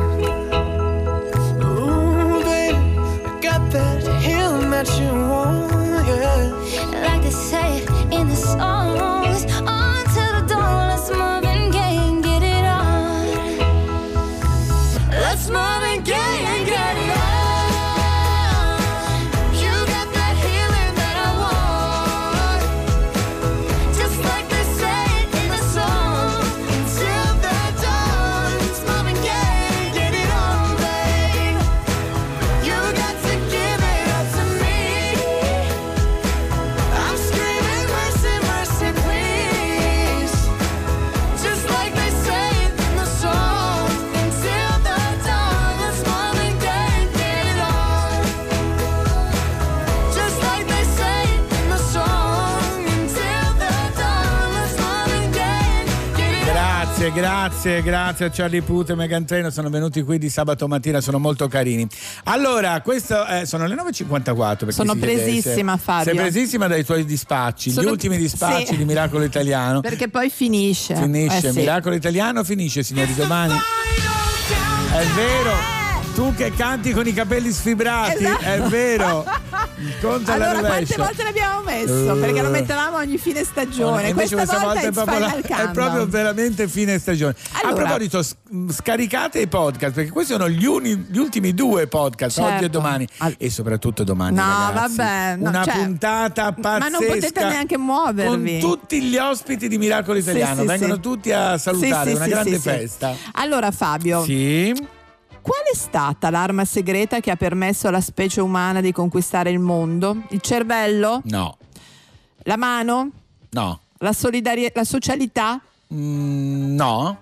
Grazie, grazie, a Charlie Puth e Megan Trainor, sono venuti qui di sabato mattina, sono molto carini. Allora, questo eh, sono le 9.54. per chi Sono si chiedesse. presissima, Fabio. Sei presissima dai tuoi dispacci, Sono- gli ultimi dispacci sì. di Miracolo Italiano. Perché poi finisce. Finisce, Eh sì. Miracolo Italiano finisce, signori, domani. È vero. Tu che canti con i capelli sfibrati, Esatto. è vero. Allora, quante volte l'abbiamo messo? Eh. Perché lo mettevamo ogni fine stagione. Invece questa, volta, è è proprio, è proprio veramente fine stagione. A Allora. proposito, s- mh, scaricate i podcast perché questi sono gli, uni- gli ultimi due podcast, oggi e Certo. domani. e soprattutto domani. No, ragazzi. vabbè, no, Una cioè, puntata pazzesca. Ma non potete neanche muovervi. Con tutti gli ospiti di Miracolo Sì, Italiano, sì, vengono sì. tutti a salutare, Sì, sì, una sì, grande sì, sì. festa. Allora, Fabio, Sì. Qual è stata l'arma segreta che ha permesso alla specie umana di conquistare il mondo? Il cervello? No, La mano? no, La, solidarietà? La socialità? Mm, no.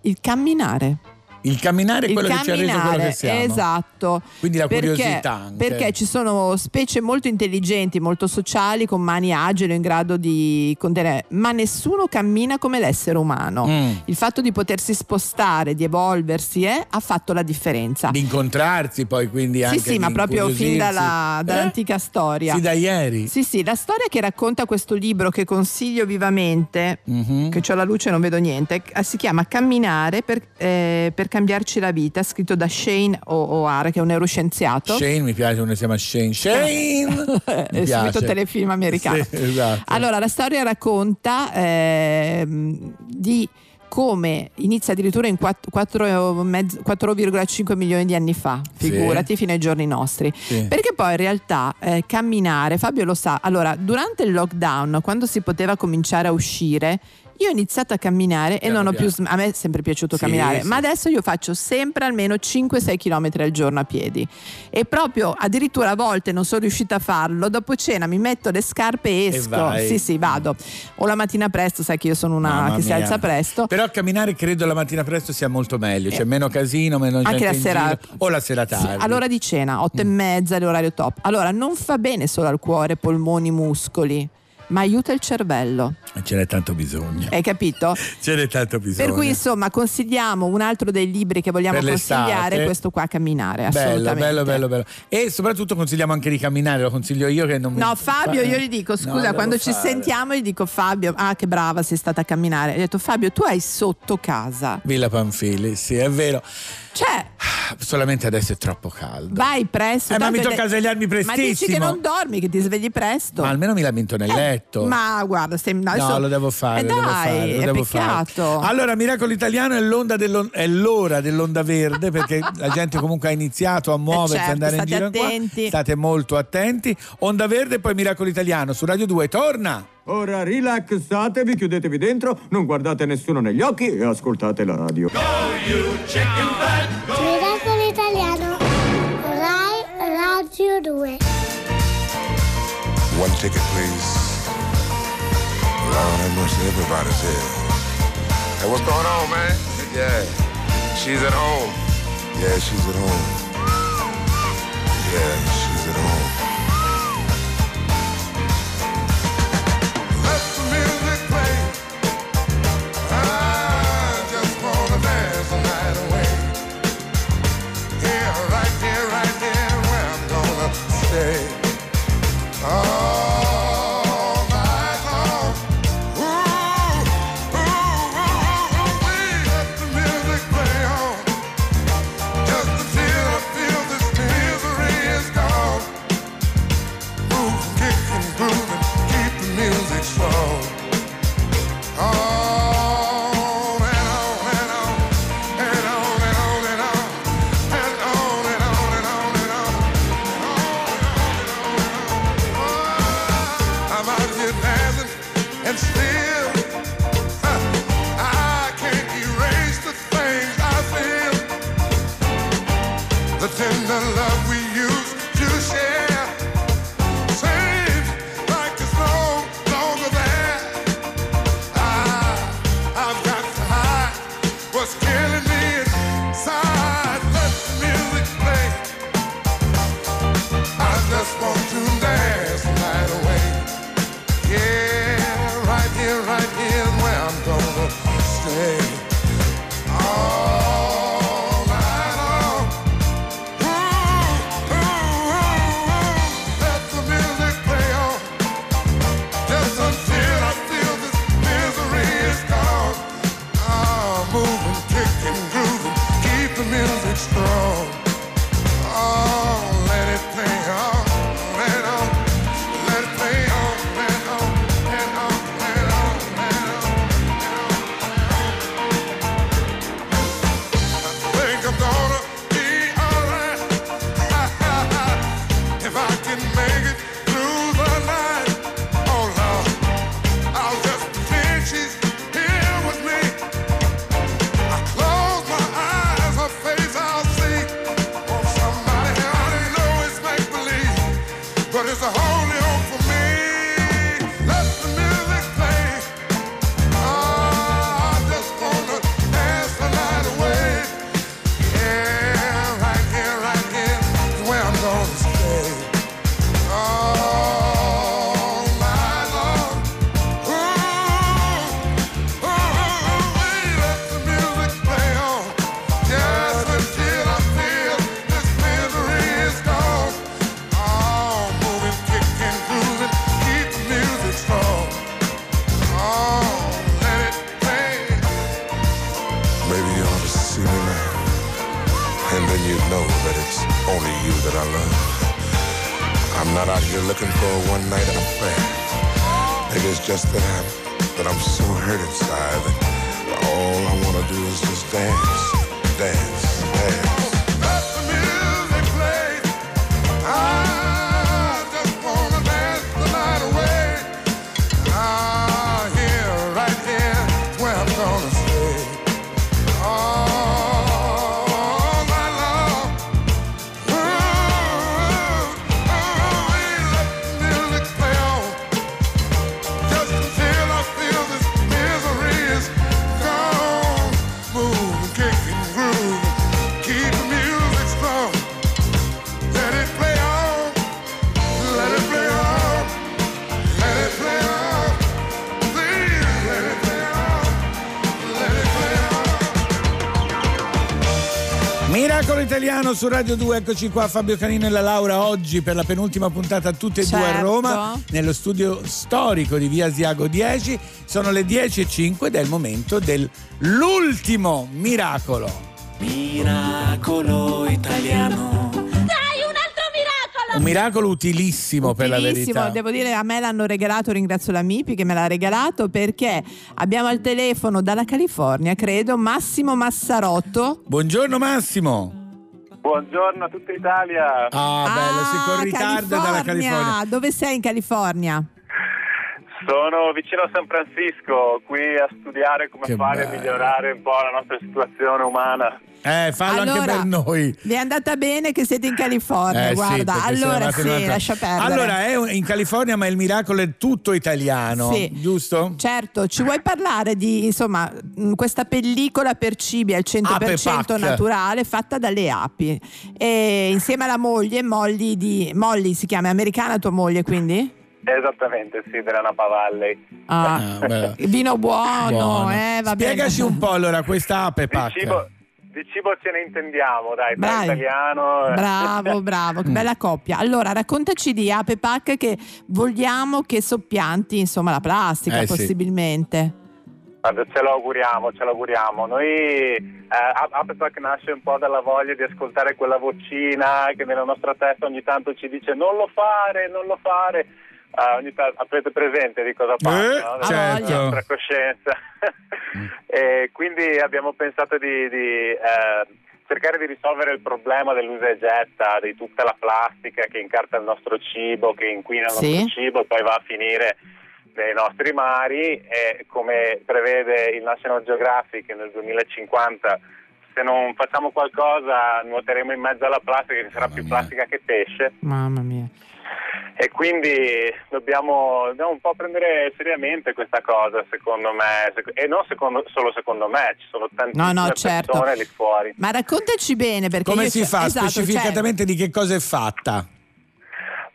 Il camminare. Il camminare è quello che ci ha reso quello che siamo. esatto. Quindi la Perché- curiosità anche. Perché ci sono specie molto intelligenti, molto sociali, con mani agili in grado di contenere, ma nessuno cammina come l'essere umano. Mm. Il fatto di potersi spostare, di evolversi, eh, ha fatto la differenza. Di incontrarsi poi quindi anche Sì, sì, ma proprio fin dalla- Eh? dall'antica storia. Sì, da ieri. Sì, sì, la storia che racconta questo libro che consiglio vivamente, Mhm. che ho la luce e non vedo niente, eh, si chiama Camminare per, eh, per cambiarci la vita, scritto da Shane O- O'Hare, che è un neuroscienziato. Shane mi piace uno si chiama Shane. Shane! Eh, piace. subito telefilm americano. Sì, esatto. Allora, la storia racconta ehm, di come inizia addirittura in 4,5 milioni di anni fa, Sì. figurati, fino ai giorni nostri. Sì. Perché poi in realtà eh, camminare, Fabio lo sa, allora durante il lockdown, quando si poteva cominciare a uscire, io ho iniziato a camminare e non ho più, sm- a me è sempre piaciuto Sì, camminare, sì. ma adesso io faccio sempre almeno 5-6 km al giorno a piedi e proprio addirittura a volte non sono riuscita a farlo, dopo cena mi metto le scarpe e esco, vai. sì sì vado, o la mattina presto, sai che io sono una Mamma che si mia. alza presto. Però camminare credo la mattina presto sia molto meglio, c'è meno casino, meno Eh. Anche gente la sera- o la sera Sì, tardi. all'ora di cena, 8 e mezza, l'orario top. Allora, non fa bene solo al cuore, polmoni, muscoli, ma aiuta il cervello. Ce n'è tanto bisogno. Hai capito? Ce n'è tanto bisogno. Per cui insomma consigliamo un altro dei libri che vogliamo consigliare, questo qua Camminare, Bello, bello, bello, bello. E soprattutto consigliamo anche di camminare, lo consiglio io che non mi No, Fabio, fa- io gli dico, No, scusa, devo quando ci fare. sentiamo gli dico Fabio, ah che brava sei stata a camminare. Gli ho detto Fabio, tu hai sotto casa. Villa Panfili, sì, è vero. Cioè, Solamente adesso è troppo caldo. vai presto. Eh, ma mi tocca de- svegliarmi Ma dici che prestissimo. non dormi, che ti svegli presto. Ma almeno mi lamento nel letto. Eh, Ma guarda, stai, no, No, adesso- lo devo fare, Eh lo devo dai, fare, lo è devo peccato. fare. Allora, Miracolo Italiano è, l'onda dell'on- è l'ora dell'onda verde perché la gente comunque ha iniziato a muoversi, certo, andare in state giro qua. attenti. State molto attenti. Onda verde e poi Miracolo Italiano su Radio 2. Torna! Ora rilassatevi, chiudetevi dentro, non guardate nessuno negli occhi e ascoltate la radio. Miracolo Italiano. Rai Radio 2. One ticket, please. Lord have here. Hey, what's going on, man? Yeah, she's at home. Yeah, she's at home. Yeah, she's at home. Let the music play. I just wanna dance the night away. Here, right here, right here, where I'm gonna stay. All Italiano su Radio 2, eccoci qua Fabio Canino e la Laura oggi per la penultima puntata tutte e due a Certo. Roma nello studio storico di Via Asiago 10. Sono le 10.05 ed è il momento dell'ultimo miracolo. Miracolo italiano. Dai, un altro miracolo! Un miracolo utilissimo, per la verità. devo dire a me l'hanno regalato, ringrazio la Mipi che me l'ha regalato perché abbiamo al telefono dalla California, credo, Massimo Massarotto. Buongiorno Massimo. Buongiorno a tutta Italia. Ah, bello, si con ritardo dalla California. Dove sei in California? Sono vicino a San Francisco, qui a studiare come Che fare a bello. migliorare un po' la nostra situazione umana. Eh, fallo anche Allora, per noi. Vi è andata bene che siete in California, Eh, sì, guarda. siamo allora sì, un'altra- lascia perdere. Allora, è in California, ma il miracolo è tutto italiano, Sì. giusto? Certo, ci vuoi parlare di insomma questa pellicola per cibi al 100% Ape Pack. naturale fatta dalle api e insieme alla moglie Molly di Molly si chiama è americana tua moglie quindi? Esattamente, sì, della Napa Valley. Ah, beh. vino buono, Buono. eh, va bene. Spiegaci un po' allora questa ape Di cibo, di cibo ce ne intendiamo, dai, Bravi. italiano. Bravo, bravo, che bella coppia. Allora, raccontaci di Ape Pack che vogliamo che soppianti, insomma, la plastica Eh, sì. possibilmente. Guarda, ce lo auguriamo, ce lo auguriamo. Noi eh, Apepac nasce un po' dalla voglia di ascoltare quella vocina che nella nostra testa ogni tanto ci dice non lo fare, non lo fare. Eh, ogni tanto avrete presente di cosa parlo, Eh, no? Della certo. nostra coscienza. e quindi abbiamo pensato di, di, eh, cercare di risolvere il problema dell'usa e getta, di tutta la plastica che incarta il nostro cibo, che inquina il Sì. nostro cibo e poi va a finire nei nostri mari e come prevede il National Geographic nel 2050 se non facciamo qualcosa nuoteremo in mezzo alla plastica che ci sarà più plastica che pesce Mamma mia. E quindi dobbiamo, dobbiamo un po' prendere seriamente questa cosa secondo me e non secondo- solo secondo me ci sono tantissime No, no, certo. persone lì fuori Ma raccontaci bene perché Come io si fa esatto, specificatamente di che cosa è fatta?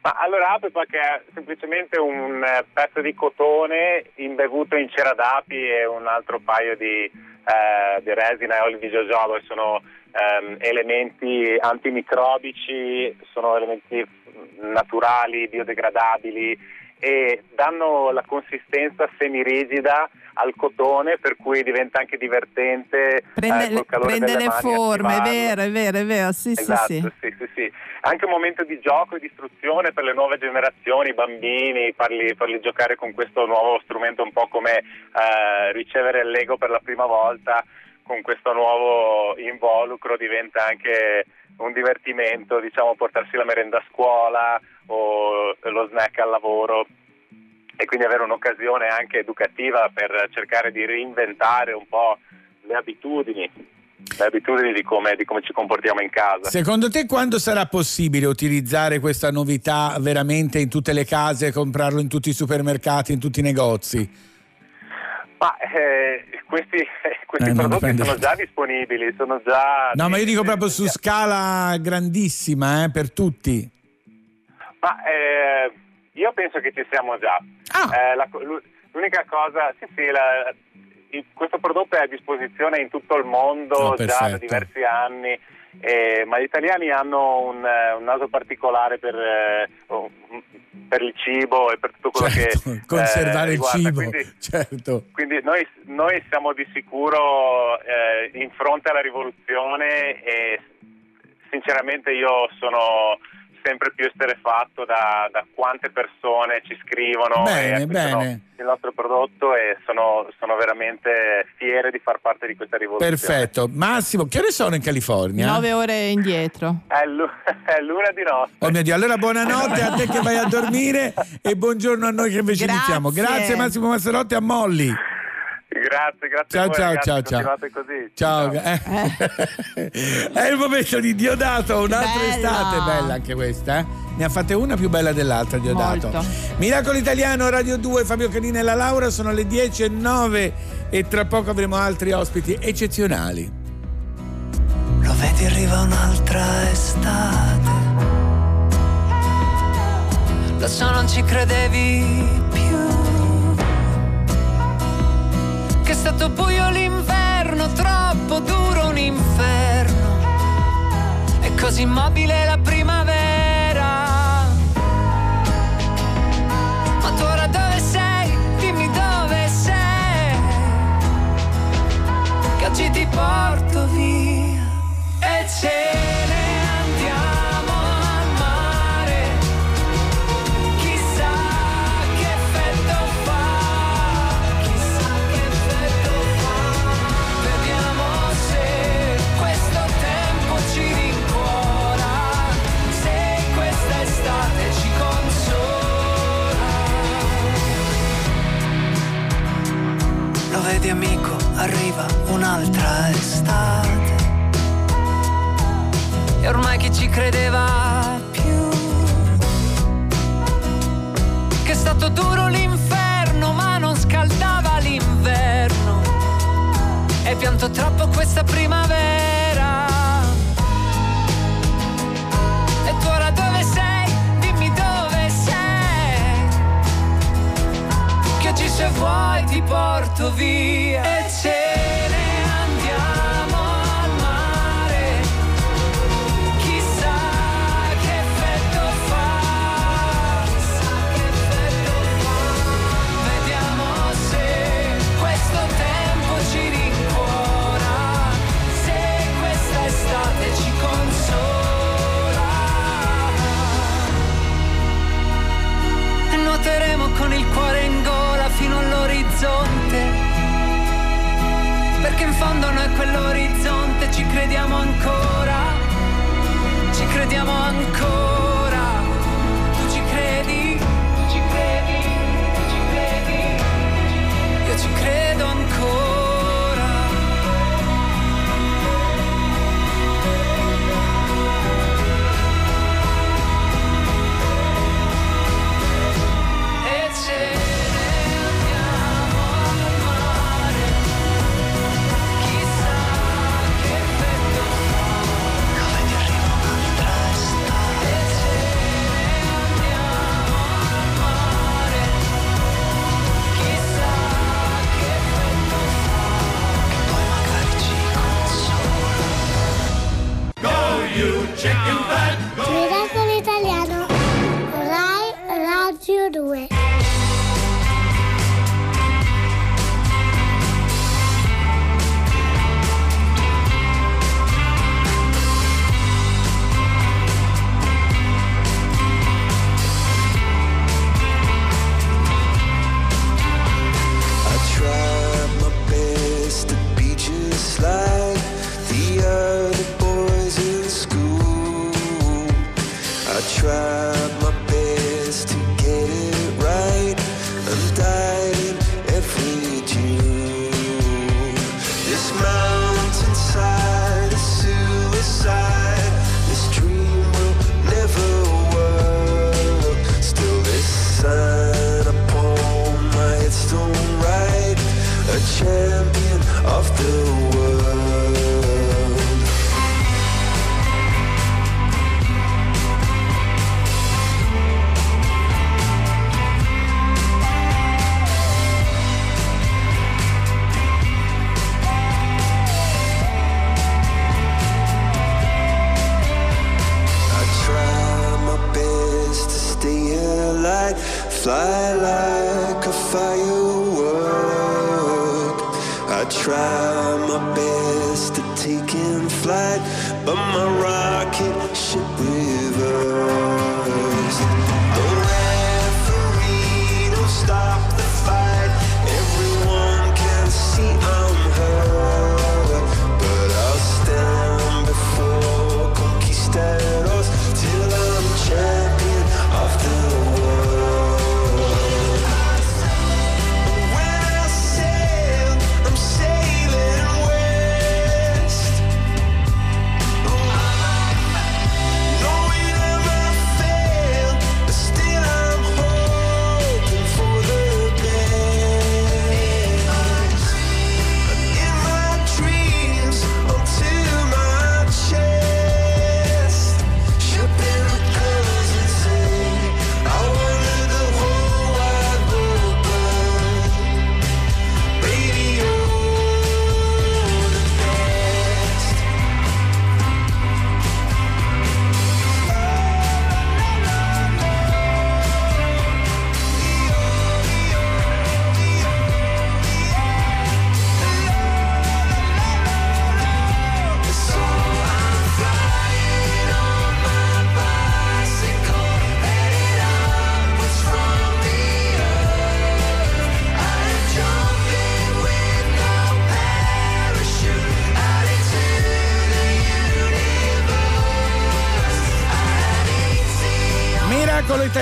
Ma allora Apepac è semplicemente un eh, pezzo di cotone imbevuto in cera d'api e un altro paio di, eh, di resina e oli di jojoba, sono ehm, elementi antimicrobici, sono elementi naturali, biodegradabili e danno la consistenza semirigida al cotone per cui diventa anche divertente Prende, eh, calore prende le forme, è vero, è vero, è vero, sì, Esatto, sì, sì. sì, sì, sì. Anche un momento di gioco e di istruzione per le nuove generazioni, i bambini, farli, farli giocare con questo nuovo strumento, un po' come eh, ricevere il Lego per la prima volta, con questo nuovo involucro diventa anche un divertimento, diciamo portarsi la merenda a scuola o lo snack al lavoro e quindi avere un'occasione anche educativa per cercare di reinventare un po' le abitudini, le abitudini di come, di come ci comportiamo in casa. Secondo te quando sarà possibile utilizzare questa novità veramente in tutte le case, comprarlo in tutti i supermercati, in tutti i negozi? Ma eh, questi, questi Eh, prodotti sono già disponibili, sono già... No, ma io dico proprio su scala grandissima, eh, per tutti. Ma eh, io penso che ci siamo già. Ah. Eh, la l'unica cosa, sì sì, la- il- questo prodotto è a disposizione in tutto il mondo Oh, già da diversi anni, eh, ma gli italiani hanno un, eh, un naso particolare per, eh, per il cibo e per tutto quello Certo, che... eh, conservare il riguarda. cibo, Quindi, certo. quindi noi, noi siamo di sicuro eh, in fronte alla rivoluzione e sinceramente io sono sempre più esterefatto da, da quante persone ci scrivono Bene, e bene. il nostro prodotto e sono, sono veramente fiero di far parte di questa rivoluzione. Perfetto. Massimo, che ore sono in California? Nove ore indietro. È, l'u- è l'una di notte. Oh mio Dio, allora buonanotte a te che vai a dormire e buongiorno a noi che invece Grazie. iniziamo. Grazie Massimo Massarotti a Molli. Grazie, grazie Ciao, a voi, ciao, ragazzi, ciao, ciao. così. Ciao. Eh. È il momento di Diodato, un'altra Bella. estate, bella anche questa. eh? Ne ha fatte una più bella dell'altra, Diodato. Molto. Miracolo Italiano, Radio 2, Fabio Canina e la Laura, sono le 10 e 9 e tra poco avremo altri ospiti eccezionali. Lo vedi arriva un'altra estate. Lo so non ci credevi più. Stato buio l'inverno, troppo duro un inferno. E così immobile la primavera. Ma tu ora dove sei? Dimmi dove sei. Che oggi ti porto via e ce vedi amico, arriva un'altra estate. E ormai chi ci credeva più? Che è stato duro l'inferno, ma non scaldava l'inverno. E pianto troppo questa primavera. Se vuoi ti porto via. E ce Perché in fondo noi quell'orizzonte ci crediamo ancora ci crediamo ancora.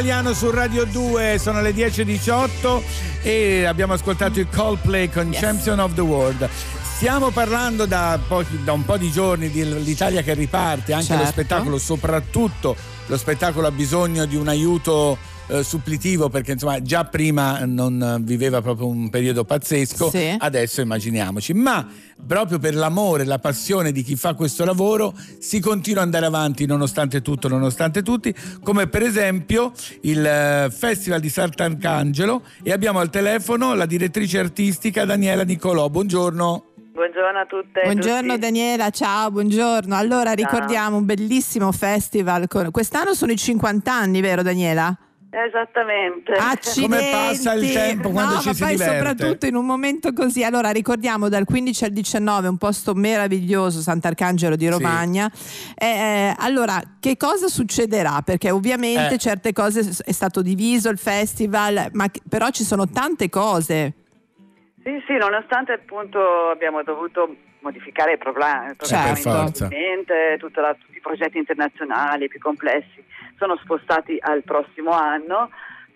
Italiano su Radio 2, sono le 10.18 e abbiamo ascoltato il Coldplay con Champion of the World. Stiamo parlando da, pochi- da un po' di giorni dell'Italia che riparte, anche lo Certo. spettacolo, soprattutto lo spettacolo ha bisogno di un aiuto eh, supplitivo perché insomma già prima non eh, viveva proprio un periodo pazzesco, Sì. adesso immaginiamoci, ma proprio per l'amore, la passione di chi fa questo lavoro si continua ad andare avanti nonostante tutto, nonostante tutti, come per esempio il eh, Festival di Sant'Arcangelo e abbiamo al telefono la direttrice artistica Daniela Nicolò. Buongiorno. Buongiorno a tutte. Buongiorno tutti. Daniela, ciao, buongiorno. Allora ricordiamo un bellissimo festival. con- Quest'anno sono i 50 anni, vero Daniela? Esattamente. Accidenti. Come passa il tempo quando no, ci ma si poi diverte. soprattutto in un momento così. Allora ricordiamo dal 15 al 19 un posto meraviglioso, Sant'Arcangelo di Romagna. Eh, eh, allora, che cosa succederà? Perché ovviamente Eh. certe cose è stato diviso il festival, ma però ci sono tante cose. Sì, sì, nonostante appunto abbiamo dovuto modificare programma Certo. tutta la- tutti i progetti internazionali più complessi sono spostati al prossimo anno,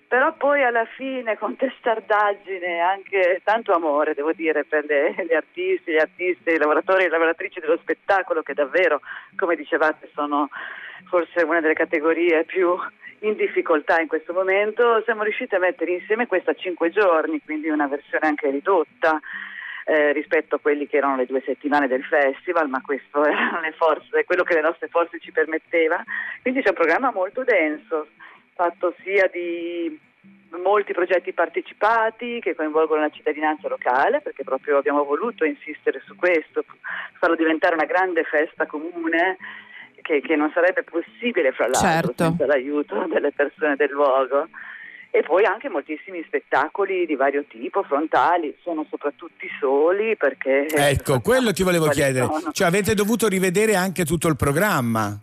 però poi alla fine con testardaggine e anche tanto amore, devo dire, per le, gli artisti, gli artisti, i lavoratori e le lavoratrici dello spettacolo che davvero, come dicevate, sono forse una delle categorie più in difficoltà in questo momento, siamo riusciti a mettere insieme questa a cinque giorni, quindi una versione anche ridotta eh, rispetto a quelli che erano le due settimane del festival, ma questo erano le forze, quello che le nostre forze ci permetteva. Quindi c'è un programma molto denso, fatto sia di molti progetti partecipati che coinvolgono la cittadinanza locale, perché proprio abbiamo voluto insistere su questo, farlo diventare una grande festa comune che, che non sarebbe possibile fra l'altro Certo. senza l'aiuto delle persone del luogo. E poi anche moltissimi spettacoli di vario tipo, frontali, sono soprattutto soli perché... Ecco, quello ti volevo chiedere. sono. Cioè avete dovuto rivedere anche tutto il programma.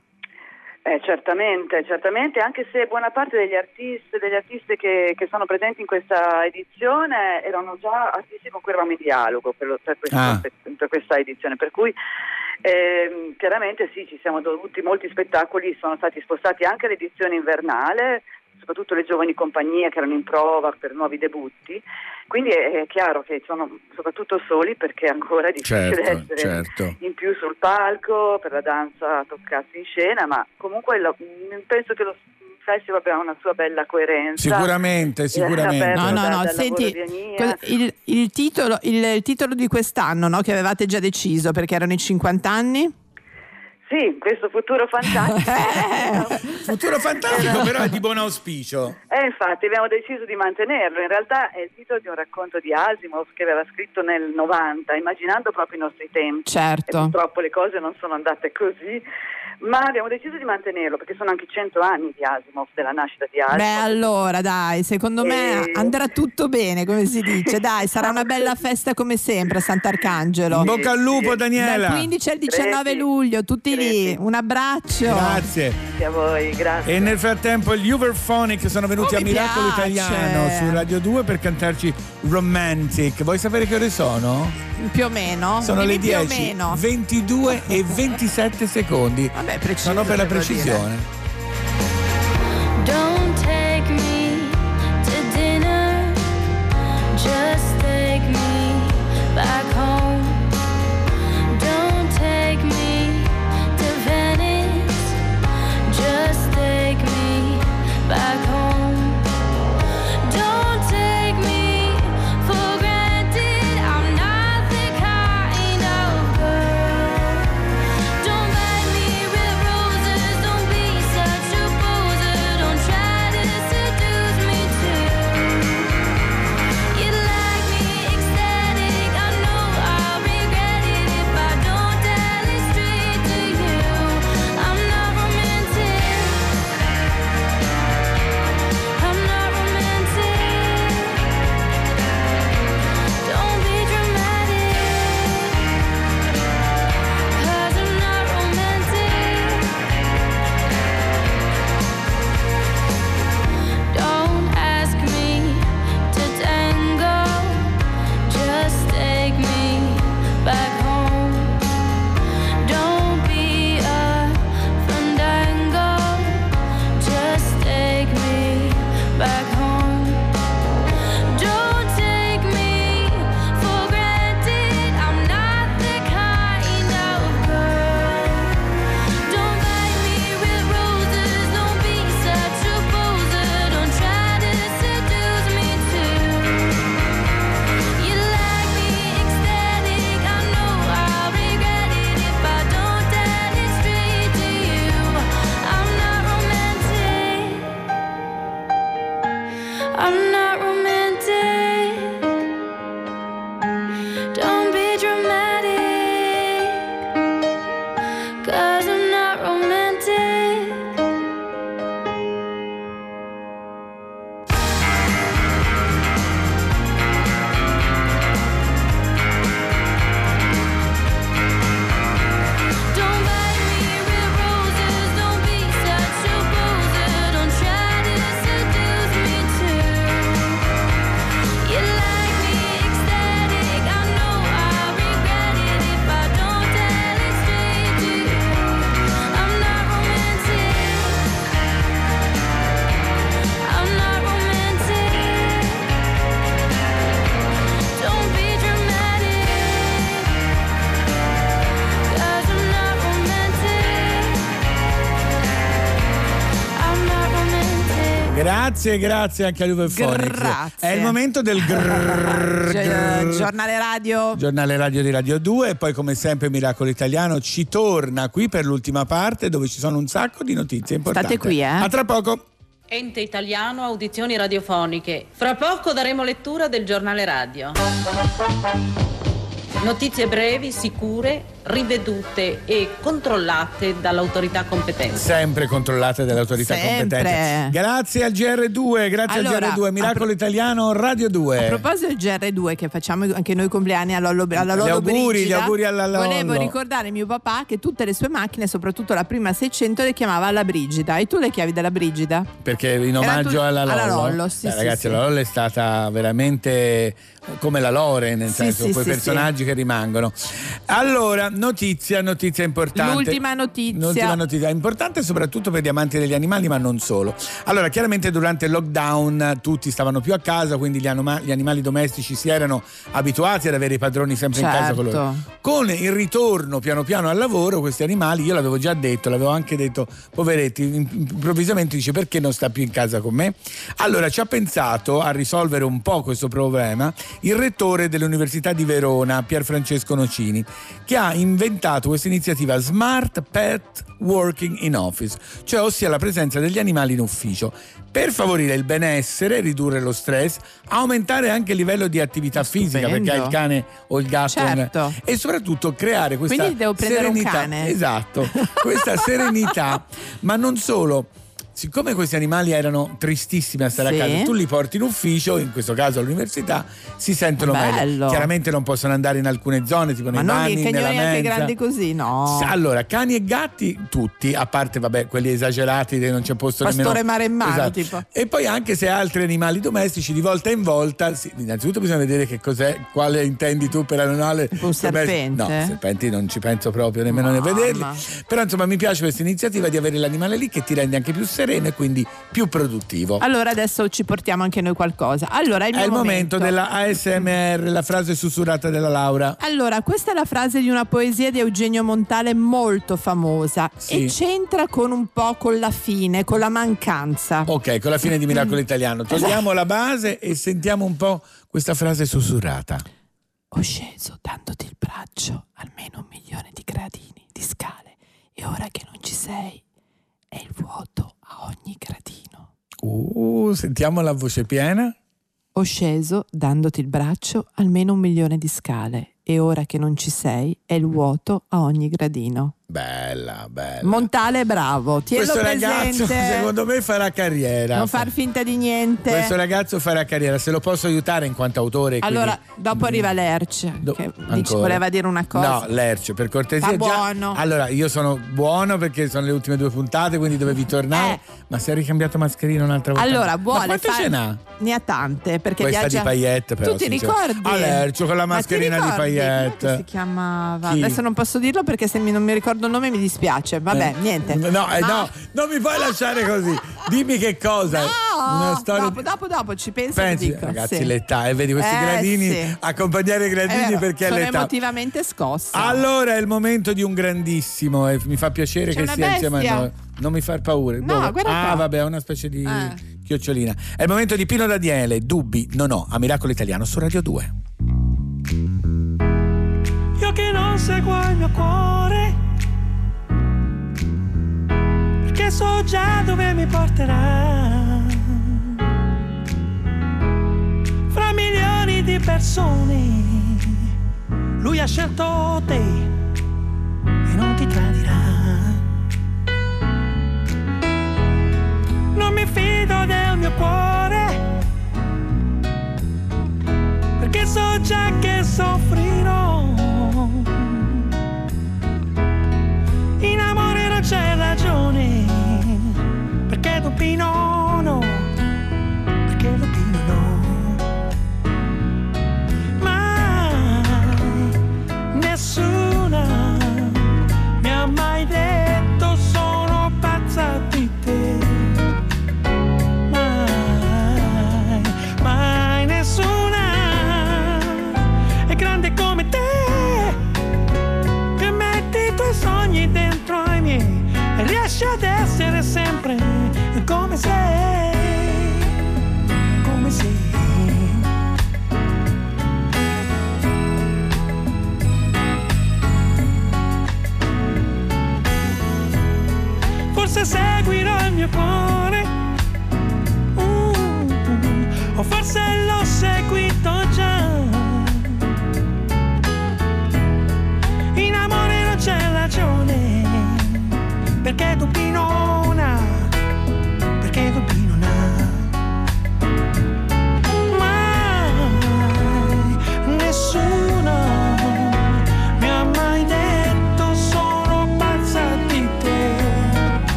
Eh, certamente, certamente, anche se buona parte degli artisti, degli artisti che, che sono presenti in questa edizione erano già artisti con cui eravamo in dialogo per, lo- per questa, Ah. per questa edizione, per cui ehm, chiaramente sì, ci siamo dovuti, molti spettacoli sono stati spostati anche all'edizione invernale, soprattutto le giovani compagnie che erano in prova per nuovi debutti, quindi è, è chiaro che sono soprattutto soli perché è ancora difficile Certo, essere certo. in più sul palco per la danza toccarsi in scena, ma comunque lo- mm, penso che lo festival abbia una sua bella coerenza. Sicuramente, Eh, sicuramente. No, no, da- no, senti, il, il titolo, il- il titolo di quest'anno no, che avevate già deciso perché erano i 50 anni? Sì, questo futuro fantastico. Futuro fantastico, però è di buon auspicio. Eh, infatti abbiamo deciso di mantenerlo. In realtà è il titolo di un racconto di Asimov che aveva scritto nel 90, immaginando proprio i nostri tempi. Certo. E purtroppo le cose non sono andate così, ma abbiamo deciso di mantenerlo perché sono anche 100 anni di Asimov, della nascita di Asimov. Beh, allora dai, secondo me E- andrà tutto bene, come si dice. Dai, sarà una bella festa come sempre a Sant'Arcangelo. In bocca al lupo, Daniela. Dal 15 al 19 luglio, tutti lì. Un abbraccio. Grazie. Grazie a voi, grazie. E nel frattempo gli Uberphonic sono venuti Oh, a mi Miracolo piace. Italiano su Radio 2 per cantarci Romantic. Vuoi sapere che ore sono? Più o meno. Sono le Dimmi più o 10, meno. 22 e 27 secondi. Vabbè, preciso, Sono per la devo dire. precisione. Don't Grazie, grazie anche a Uberphonic. Grazie. È il momento del grrrr, Gi- grrrr. Giornale radio. Giornale radio di Radio 2 e poi come sempre Miracolo Italiano ci torna qui per l'ultima parte dove ci sono un sacco di notizie importanti. State qui, eh. A tra poco. Ente italiano audizioni radiofoniche. Fra poco daremo lettura del giornale radio. Notizie brevi, sicure, rivedute e controllate dall'autorità competente. Sempre controllate dall'autorità Sempre. competente. Grazie al GR2, grazie Allora, al GR2, Miracolo Italiano Radio 2. A proposito del GR2 che facciamo anche noi compleanni alla Lollo, alla Gli auguri, Brigida, gli auguri alla Lollo. Volevo ricordare mio papà che tutte le sue macchine, soprattutto la prima 600, le chiamava alla Brigida. E tu le chiavi della Brigida? Perché in omaggio tu- alla Lollo. alla Lollo, sì, Beh, sì, ragazzi, sì. la Lollo è stata veramente come la Lore, nel Sì, senso, sì, quei sì, personaggi che rimangono. Allora, notizia, notizia importante. L'ultima notizia. L'ultima notizia, importante soprattutto per gli amanti degli animali, ma non solo. Allora, chiaramente durante il lockdown tutti stavano più a casa, quindi gli, anoma- gli animali domestici si erano abituati ad avere i padroni sempre in casa con loro. Certo. Con il ritorno piano piano al lavoro, questi animali, io l'avevo già detto, l'avevo anche detto, poveretti, improvvisamente dice perché non sta più in casa con me? Allora ci ha pensato a risolvere un po' questo problema il rettore dell'Università di Verona, Pier Francesco Nocini, che ha inventato questa iniziativa Smart Pet Working in Office, cioè ossia la presenza degli animali in ufficio, per favorire il benessere, ridurre lo stress, aumentare anche il livello di attività fisica perché hai il cane o il gatto Certo. e soprattutto creare questa serenità. Esatto, questa serenità, ma non solo. Siccome questi animali erano tristissimi a stare Sì. a casa, tu li porti in ufficio, in questo caso all'università, si sentono meglio. Bello. Chiaramente non possono andare in alcune zone, tipo Ma nei non bagni, nella cagnoli anche mensa. grandi così, no. Allora, cani e gatti tutti, a parte vabbè, quelli esagerati che non c'è posto Pastore nemmeno. maremmano, Esatto. tipo. E poi anche se altri animali domestici di volta in volta, sì, innanzitutto bisogna vedere che cos'è, quale intendi tu per animale Un serpente? No, serpenti non ci penso proprio nemmeno a vederli. Però insomma mi piace questa iniziativa di avere l'animale lì che ti rende anche più sereno e quindi più produttivo. Allora adesso ci portiamo anche noi qualcosa. Allora, è il È il momento della ASMR, la frase sussurrata della Laura. Allora, questa è la frase di una poesia di Eugenio Montale molto famosa Sì. e c'entra con un po' con la fine, con la mancanza. Ok, con la fine di Miracolo Italiano. Togliamo la base e sentiamo un po' questa frase sussurrata. Ho sceso dandoti il braccio almeno un milione di gradini di scale e ora che non ci sei è il vuoto ogni gradino. Uh, sentiamo la voce piena. Ho sceso dandoti il braccio almeno un milione di scale e ora che non ci sei è il vuoto a ogni gradino. Bella, bella. Montale è bravo, tienilo Questo ragazzo presente. secondo me farà carriera. Non far finta di niente. Questo ragazzo farà carriera, se lo posso aiutare in quanto autore. quindi- Allora, dopo arriva Lerch, che dici- Ancora. voleva dire una cosa. No, Lercio, per cortesia. Già- buono. Allora, io sono buono perché sono le ultime due puntate, quindi dovevi tornare. Ma se hai ricambiato mascherina un'altra volta. Eh. Allora, Ma vuole quante fare- ce n'ha? Ne ha tante perché Questa viaggia... di paillette, però. Tu ti ricordi? Ah, Lercio con la Ma mascherina di ricordi? paillette. Come si chiamava? Chi? Adesso non posso dirlo perché se non mi ricordo il nome mi dispiace. Vabbè, Eh, niente. No, eh, Ma- no, non mi puoi lasciare così. Dimmi che cosa. Una No, storia dopo, dopo, dopo ci penso Pensi, dico. ragazzi, sì. l'età, e vedi questi Eh, gradini, sì. accompagnare i gradini vero, perché è sono l'età. emotivamente scossa. Allora è il momento di un grandissimo e mi fa piacere C'è che una sia insieme a bestia. noi. Non mi far paura. No, Dove? guarda ah, qua. vabbè, è una specie di Eh. chiocciolina. È il momento di Pino Daniele, dubbi, no no, a Miracolo Italiano su Radio 2. Io che non seguo il mio cuore, perché so già dove mi porterà. Fra milioni di persone, lui ha scelto te e non ti tradirà. Non mi fido del mio cuore, perché so già che soffrirò. In amore non c'è ragione, perché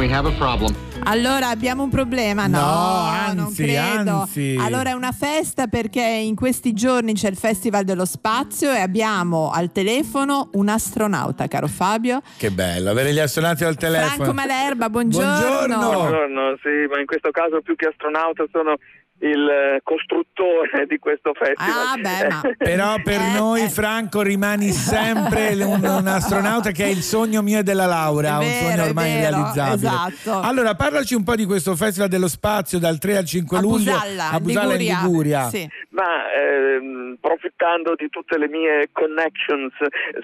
have a problem. Allora abbiamo un problema? No, No, non anzi, credo. anzi. Allora è una festa perché in questi giorni c'è il Festival dello Spazio e abbiamo al telefono un astronauta, caro Fabio. Che bello, avere gli astronauti al telefono. Franco Malerba, buongiorno. Buongiorno, sì, ma in questo caso più che astronauta sono il eh, costruttore di questo festival. Ah, beh, ma- Però per Eh, noi, Franco, rimani sempre un, un astronauta che è il sogno mio e della Laura, È un vero, sogno ormai vero, irrealizzabile. esatto. Allora, parlaci un po' di questo Festival dello Spazio dal 3 al 5 A luglio Busalla, a Busalla Liguria. in Liguria. Sì. Ma ehm, approfittando di tutte le mie connections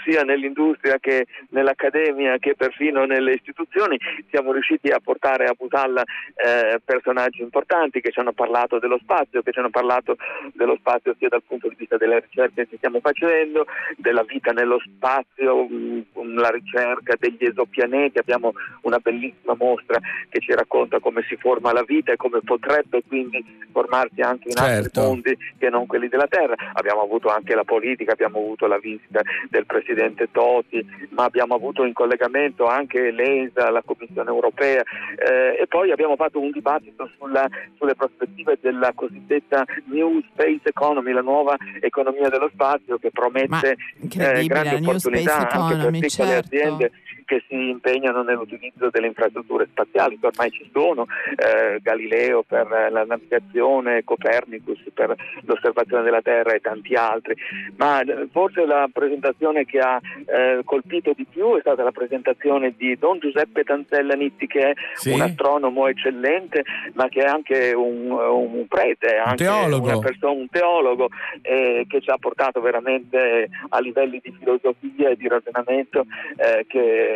sia nell'industria che nell'accademia che perfino nelle istituzioni siamo riusciti a portare a Busalla eh, personaggi importanti che ci hanno parlato dello spazio, che ci hanno parlato dello spazio sia dal punto di vista delle ricerche che stiamo facendo, della vita nello spazio, mh, con la ricerca degli esopianeti, abbiamo una bellissima mostra che ci racconta come si forma la vita e come potrebbe quindi formarsi anche in altri Certo. mondi che non quelli della Terra. Abbiamo avuto anche la politica, abbiamo avuto la visita del Presidente Toti, ma abbiamo avuto in collegamento anche l'ESA, la Commissione Europea eh, e poi abbiamo fatto un dibattito sulla- sulle prospettive della cosiddetta New Space Economy, la nuova economia dello spazio che promette eh, grandi la opportunità anche per piccole certo. aziende che si impegnano nell'utilizzo delle infrastrutture spaziali che ormai ci sono, eh, Galileo per eh, la navigazione, Copernicus per l'osservazione della Terra e tanti altri. Ma eh, forse la presentazione che ha eh, colpito di più è stata la presentazione di Don Giuseppe Tanzella Nitti che è Sì. un astronomo eccellente ma che è anche un, un prete, anche teologo. una persona, un teologo eh, che ci ha portato veramente a livelli di filosofia e di ragionamento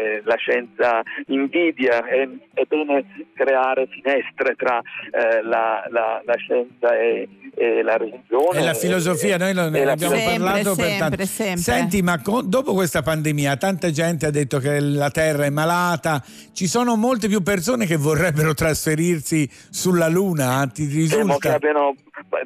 eh, la scienza invidia. È, è bene creare finestre tra eh, la, la- la scienza e, e la religione. E la filosofia, noi lo- ne e abbiamo filosofia. parlato per sempre, tanto. sempre. Senti, ma con- dopo questa pandemia, tanta gente ha detto che la Terra è malata. Ci sono molte più persone che vorrebbero trasferirsi sulla Luna. Ti Temo che, risulta? abbiano,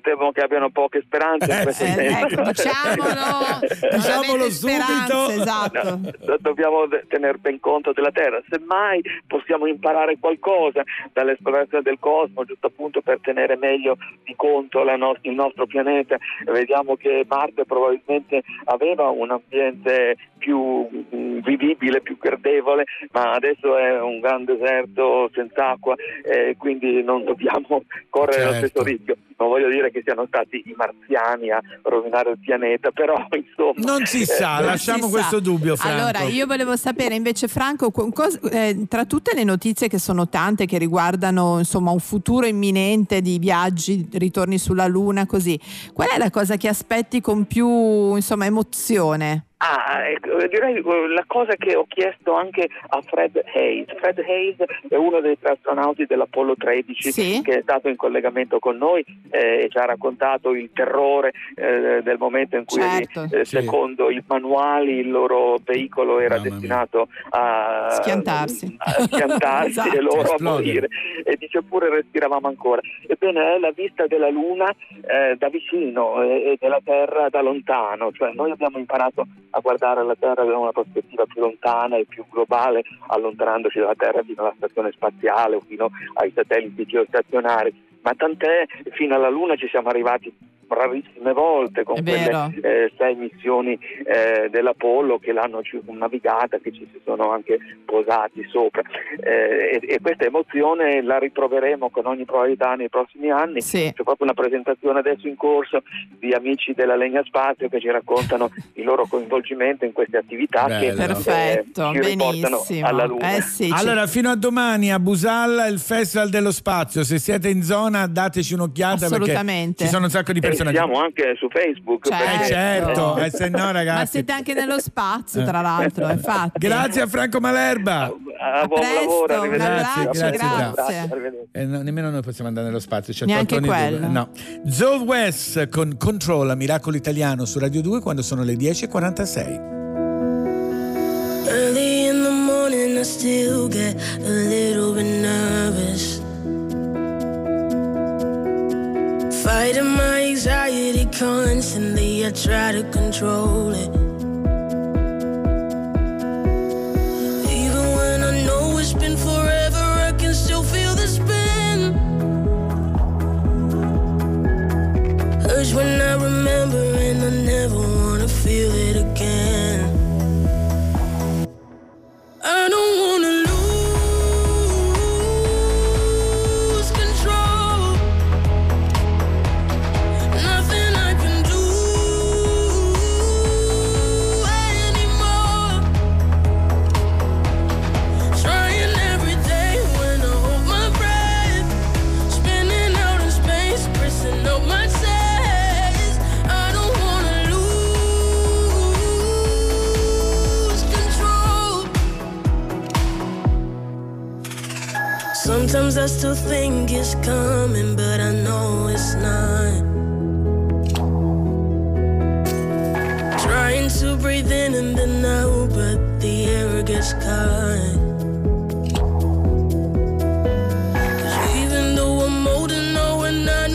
temo che abbiano poche speranze in questo Eh, senso. ecco, diciamolo, Diciamolo subito. esatto. No, dobbiamo de- tener ben conto della Terra, semmai possiamo imparare qualcosa dall'esplorazione del cosmo, giusto appunto per tenere meglio di conto la nos- il nostro pianeta. Vediamo che Marte probabilmente aveva un ambiente più mm, vivibile, più gradevole, ma adesso è un gran deserto senza acqua e quindi non dobbiamo correre lo Certo. stesso rischio. Non voglio dire che siano stati i marziani a rovinare il pianeta, però insomma... Non si sa, eh, lasciamo Si questo sa. dubbio, Franco. Allora, io volevo sapere invece, Franco, cos- eh, tra tutte le notizie che sono tante, che riguardano insomma un futuro imminente di viaggi, ritorni sulla Luna, così, qual è la cosa che aspetti con più insomma, emozione? Ah, ecco, direi eh, la cosa che ho chiesto anche a Fred Hayes. Fred Hayes è uno dei tre astronauti dell'Apollo 13 che è stato in collegamento con noi eh, e ci ha raccontato il terrore eh, del momento in cui, Certo. eh, Sì. secondo i manuali, il loro veicolo era destinato a Schiantarsi. a schiantarsi Esatto. e loro a morire. E dice pure respiravamo ancora. Ebbene, è la vista della Luna eh, da vicino e, e della Terra da lontano, cioè noi abbiamo imparato a guardare la Terra da una prospettiva più lontana e più globale, allontanandoci dalla Terra fino alla stazione spaziale o fino ai satelliti geostazionari. Ma tant'è, fino alla Luna ci siamo arrivati rarissime volte con È quelle eh, sei missioni eh, dell'Apollo che l'hanno circumnavigata, che ci si sono anche posati sopra. Eh, e, e questa emozione la ritroveremo con ogni probabilità nei prossimi anni. C'è proprio una presentazione adesso in corso di amici della Legna Spazio che ci raccontano il loro coinvolgimento in queste attività che Bello. Perfetto, eh, ci riportano benissimo. alla Luna. Eh sì, ci- Allora, fino a domani a Busalla il Festival dello Spazio. Se siete in zona, dateci un'occhiata perché ci sono un sacco di E persone. siamo anche su Facebook. Certo. Eh, certo, eh, se no, Ma ragazzi. siete anche nello spazio, tra l'altro, infatti. Grazie a Franco Malerba. A buon presto, lavoro, un arrivederci. abbraccio, grazie, grazie. Arrivederci. Eh, no, nemmeno noi possiamo andare nello spazio. C'è Neanche Tony quello. No. Zoe West con Controlla Miracolo Italiano su Radio 2 quando sono le 10.46. Early in the morning, I still get a little bit nervous. Fighting my anxiety constantly, I try to control it. Even when I know it's been forever, I can still feel the spin. When I remember, and I never wanna feel it again. I don't still think it's coming, but I know it's not. Trying to breathe in and then out, but the air gets caught. 'Cause even though I'm older now and I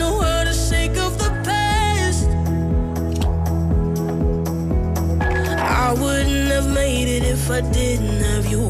I wouldn't have made it if I didn't have you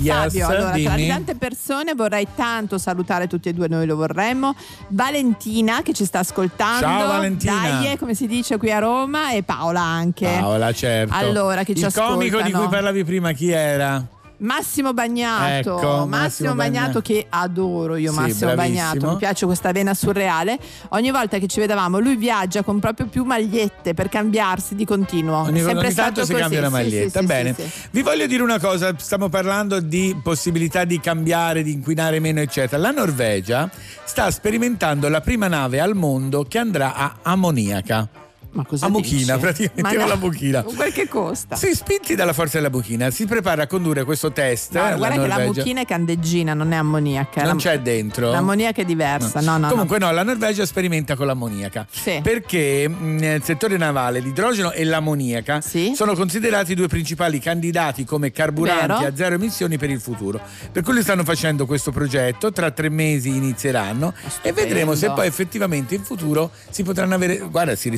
Yes, Fabio, allora tra dimmi. le tante persone vorrei tanto salutare tutti e due, noi lo vorremmo. Valentina che ci sta ascoltando. Ciao, Valentina. Dai, come si dice qui a Roma e Paola anche. Paola, certo. Allora, che ci Il comico di cui parlavi prima chi era? Massimo Bagnato, Ecco, Massimo, Massimo Bagnato Bagnato. che adoro io, Sì, Massimo bravissimo. Bagnato, mi piace questa vena surreale. Ogni volta che ci vedevamo lui viaggia con proprio più magliette per cambiarsi di continuo. Ogni, sempre ogni stato si così, cambia la sì, maglietta. sì, sì, Bene, vi voglio dire una cosa: stiamo parlando di possibilità di cambiare, di inquinare meno, eccetera. La Norvegia sta sperimentando la prima nave al mondo che andrà a ammoniaca. Ma cosa a mucchina, dici? praticamente Ma con no, la mucchina. Quel che costa. Sì, spinti dalla forza della mucchina, si prepara a condurre questo test. No, eh, guarda che la Norvegia. mucchina è candeggina, non è ammoniaca. Non La- c'è dentro? L'ammoniaca è diversa, no, no. Comunque no. la Norvegia sperimenta con l'ammoniaca. Sì. Perché mh, nel settore navale l'idrogeno e l'ammoniaca sono considerati i due principali candidati come carburanti Vero. a zero emissioni per il futuro. Per cui stanno facendo questo progetto, tra tre mesi inizieranno e vedremo se poi effettivamente in futuro si potranno avere... Guarda, si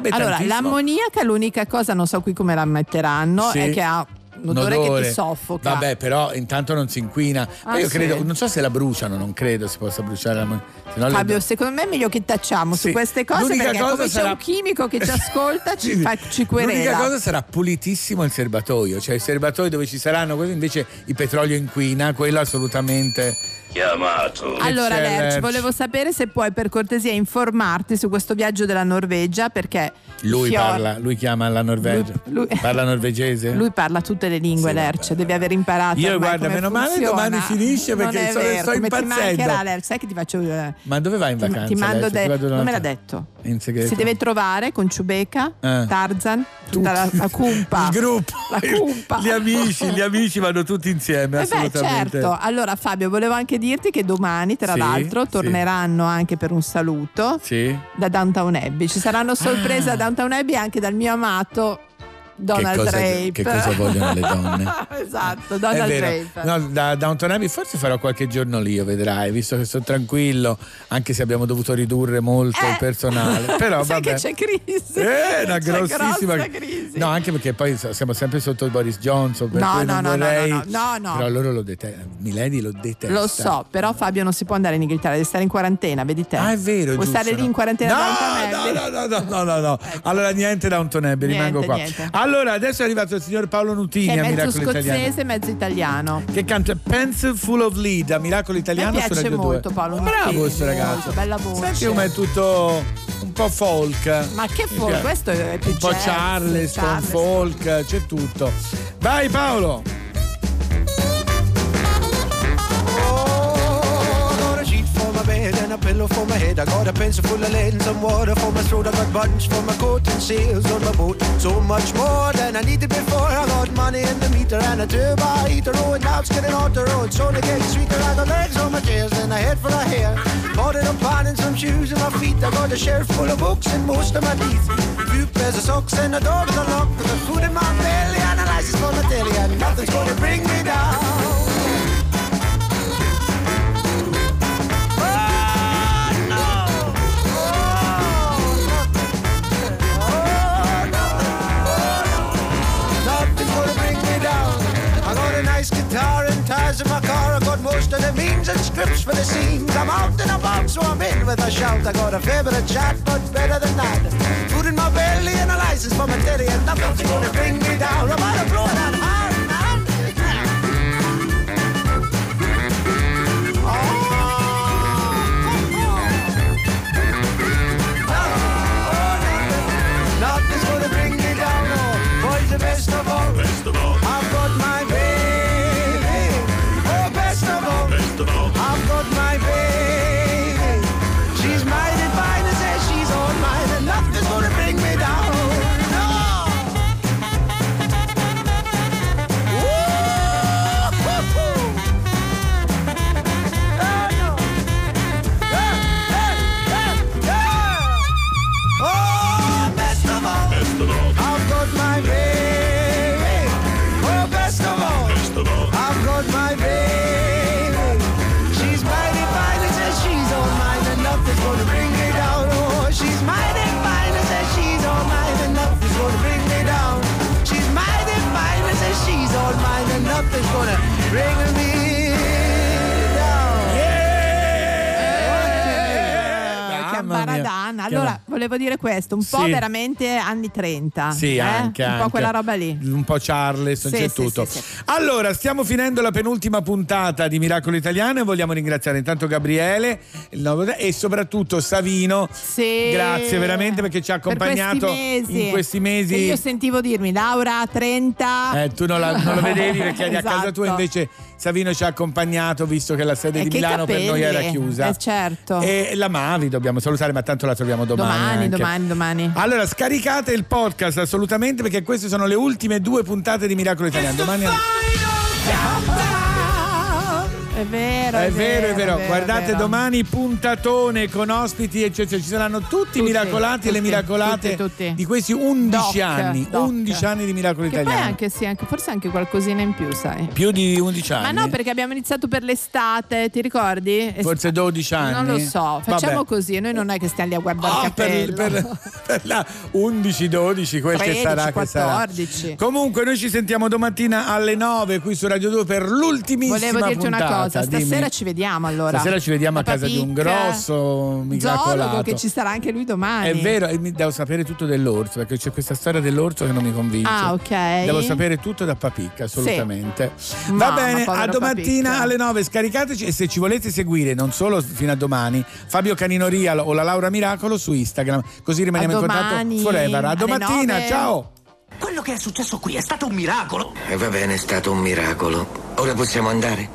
risparmierebbe Allora, tantissimo. l'ammoniaca, l'unica cosa, non so qui come la metteranno, Sì. è che ha un odore, che ti soffoca. Vabbè, però intanto non si inquina. Ah, io sì? credo, non so se la bruciano, non credo si possa bruciare la se no le- Fabio, secondo me è meglio che tacciamo Sì. su queste cose L'unica perché cosa come c'è sarà- un chimico che ci ascolta ci, Sì. fa, ci querela. L'unica cosa sarà pulitissimo il serbatoio, cioè il serbatoio dove ci saranno invece il petrolio inquina, quello assolutamente chiamato. Allora, Lerch, volevo sapere se puoi per cortesia informarti su questo viaggio della Norvegia perché Lui Fior- parla, lui chiama la Norvegia. Lui- lui- parla norvegese? Lui parla tutte le lingue, Lerch, devi aver imparato. Io, guarda, meno male domani finisce Non perché sto- vero, sto impazzendo. mancherà, Lerch, sai che ti faccio. eh, Ma dove vai in vacanza? ti mando Lerch? de- Ti non me l'ha detto. In segreto. Si deve trovare con Ciubeca, Eh. Tarzan, tutta la, la cumpa. Il gruppo, La cumpa. gli amici, gli amici vanno tutti insieme, Eh beh, assolutamente. certo. Allora, Fabio, volevo anche dirti che domani, tra Sì, l'altro, sì. torneranno anche per un saluto Sì. da Downtown Abbey. Ci saranno sorprese a Downtown Abbey anche dal mio amato Donald che, cosa, Drape. che cosa vogliono le donne? esatto, Donald. Drape. No, da Downton Abbey forse farò qualche giorno lì, vedrai, visto che sono tranquillo, anche se abbiamo dovuto ridurre molto il personale. Però Eh, Sai vabbè. che c'è crisi. Eh, una C'è grossissima crisi. No, anche perché poi siamo sempre sotto Boris Johnson. Per No, no, non no, no, vorrei... no, no, no. Però loro lo detestano. Milady lo detesta. Lo so, però Fabio non si può andare in Inghilterra, devi stare in quarantena, vedi te. Ah, è vero. Giusto, stare lì in quarantena no, no, no, no, no, no, no, no. Allora niente Downton Abbey, rimango Niente, qua. niente. Allora, adesso è arrivato il signor Paolo Nutini Che a è mezzo Miracolo Italiano. scozzese, mezzo italiano. Che canta Pencil Full of Lead a Miracolo Mi Italiano su piace Radio 2. molto Paolo Bravo Nutini, questo ragazzo. molto, bella voce. Senti come è tutto un po' folk. Ma che Mi folk? Questo è più Un po' Charleston, Charleston. folk, c'è tutto. Vai Paolo! A pillow for my head. I got a pencil full of lead and some water for my throat. I got buttons for my coat and sails on my boat. So much more than I needed before. I got money in the meter and a turbo heater. Oh, and now it's getting on the road. So get sweeter, I got legs on my chairs and a head full of hair. Bought it up pan and some shoes on my feet. I got a shelf full of books and most of my teeth. Few pairs of socks and a dog's unlocked. Got food in my belly and a license for my telly. And nothing's gonna bring me down. Guitar and tires in my car. I got most of the means and scripts for the scenes. I'm out and about, so I'm in with a shout. I got a fair bit chat, but better than that. Food in my belly and a license for my telly, and nothing's gonna bring me down. I'm out of blow volevo dire questo, un po' Sì. veramente anni 30. Sì, eh? anche, Un po' anche. quella roba lì. Un po' Charleston, Sì, c'è sì, tutto. Allora, stiamo finendo la penultima puntata di Miracolo Italiano e vogliamo ringraziare intanto Gabriele il nuovo- e soprattutto Savino. Sì. Grazie veramente perché ci ha Per accompagnato questi mesi. in questi mesi. Che io sentivo dirmi Laura 30. Eh, tu non, la- non lo vedevi perché eri a casa tua, Esatto. invece Savino ci ha accompagnato visto che la sede E di che Milano per noi era capelli. chiusa. Eh, certo. E la Mavi dobbiamo salutare, ma tanto la troviamo domani. Domani, anche. domani, domani. Allora, scaricate il podcast assolutamente perché queste sono le ultime due puntate di Miracolo Italiano. Domani È vero, è vero, è vero. Guardate è vero. domani puntatone con ospiti eccetera. Ci saranno tutti, i Tutti, miracolati e le tutti, miracolate tutti, tutti. di questi 11 Doc, anni. doc. 11 anni di Miracolo Che poi Italiano. anche sì, anche, forse anche qualcosina in più, sai. Più di 11 anni. Ma no, perché abbiamo iniziato per l'estate, ti ricordi? Forse 12 anni. Non lo so, facciamo Vabbè. così, noi non è che stiamo lì a guardare il per, per- per la 11, 12, quel che 13, sarà, che sarà. 14. Comunque, noi ci sentiamo domattina alle 9 qui su Radio 2 per l'ultimissima Volevo dirti puntata. una cosa, stasera Dimmi. ci vediamo allora. Stasera ci vediamo a Da casa di un grosso zoologo miracolato. che ci sarà anche lui domani. È vero, e mi devo sapere tutto dell'orso, perché c'è questa storia dell'orso che non mi convince. Ah, ok. Devo sapere tutto da Papicca, assolutamente. Va Mamma, bene, a domattina Papicca. alle 9 scaricateci e se ci volete seguire, non solo fino a domani, Fabio Canino Real o la Laura Miracolo su Instagram, così rimaniamo A in contatto forever. A alle domattina, 9. ciao! Quello che è successo qui è stato un miracolo. E va bene, è stato un miracolo. Ora possiamo andare?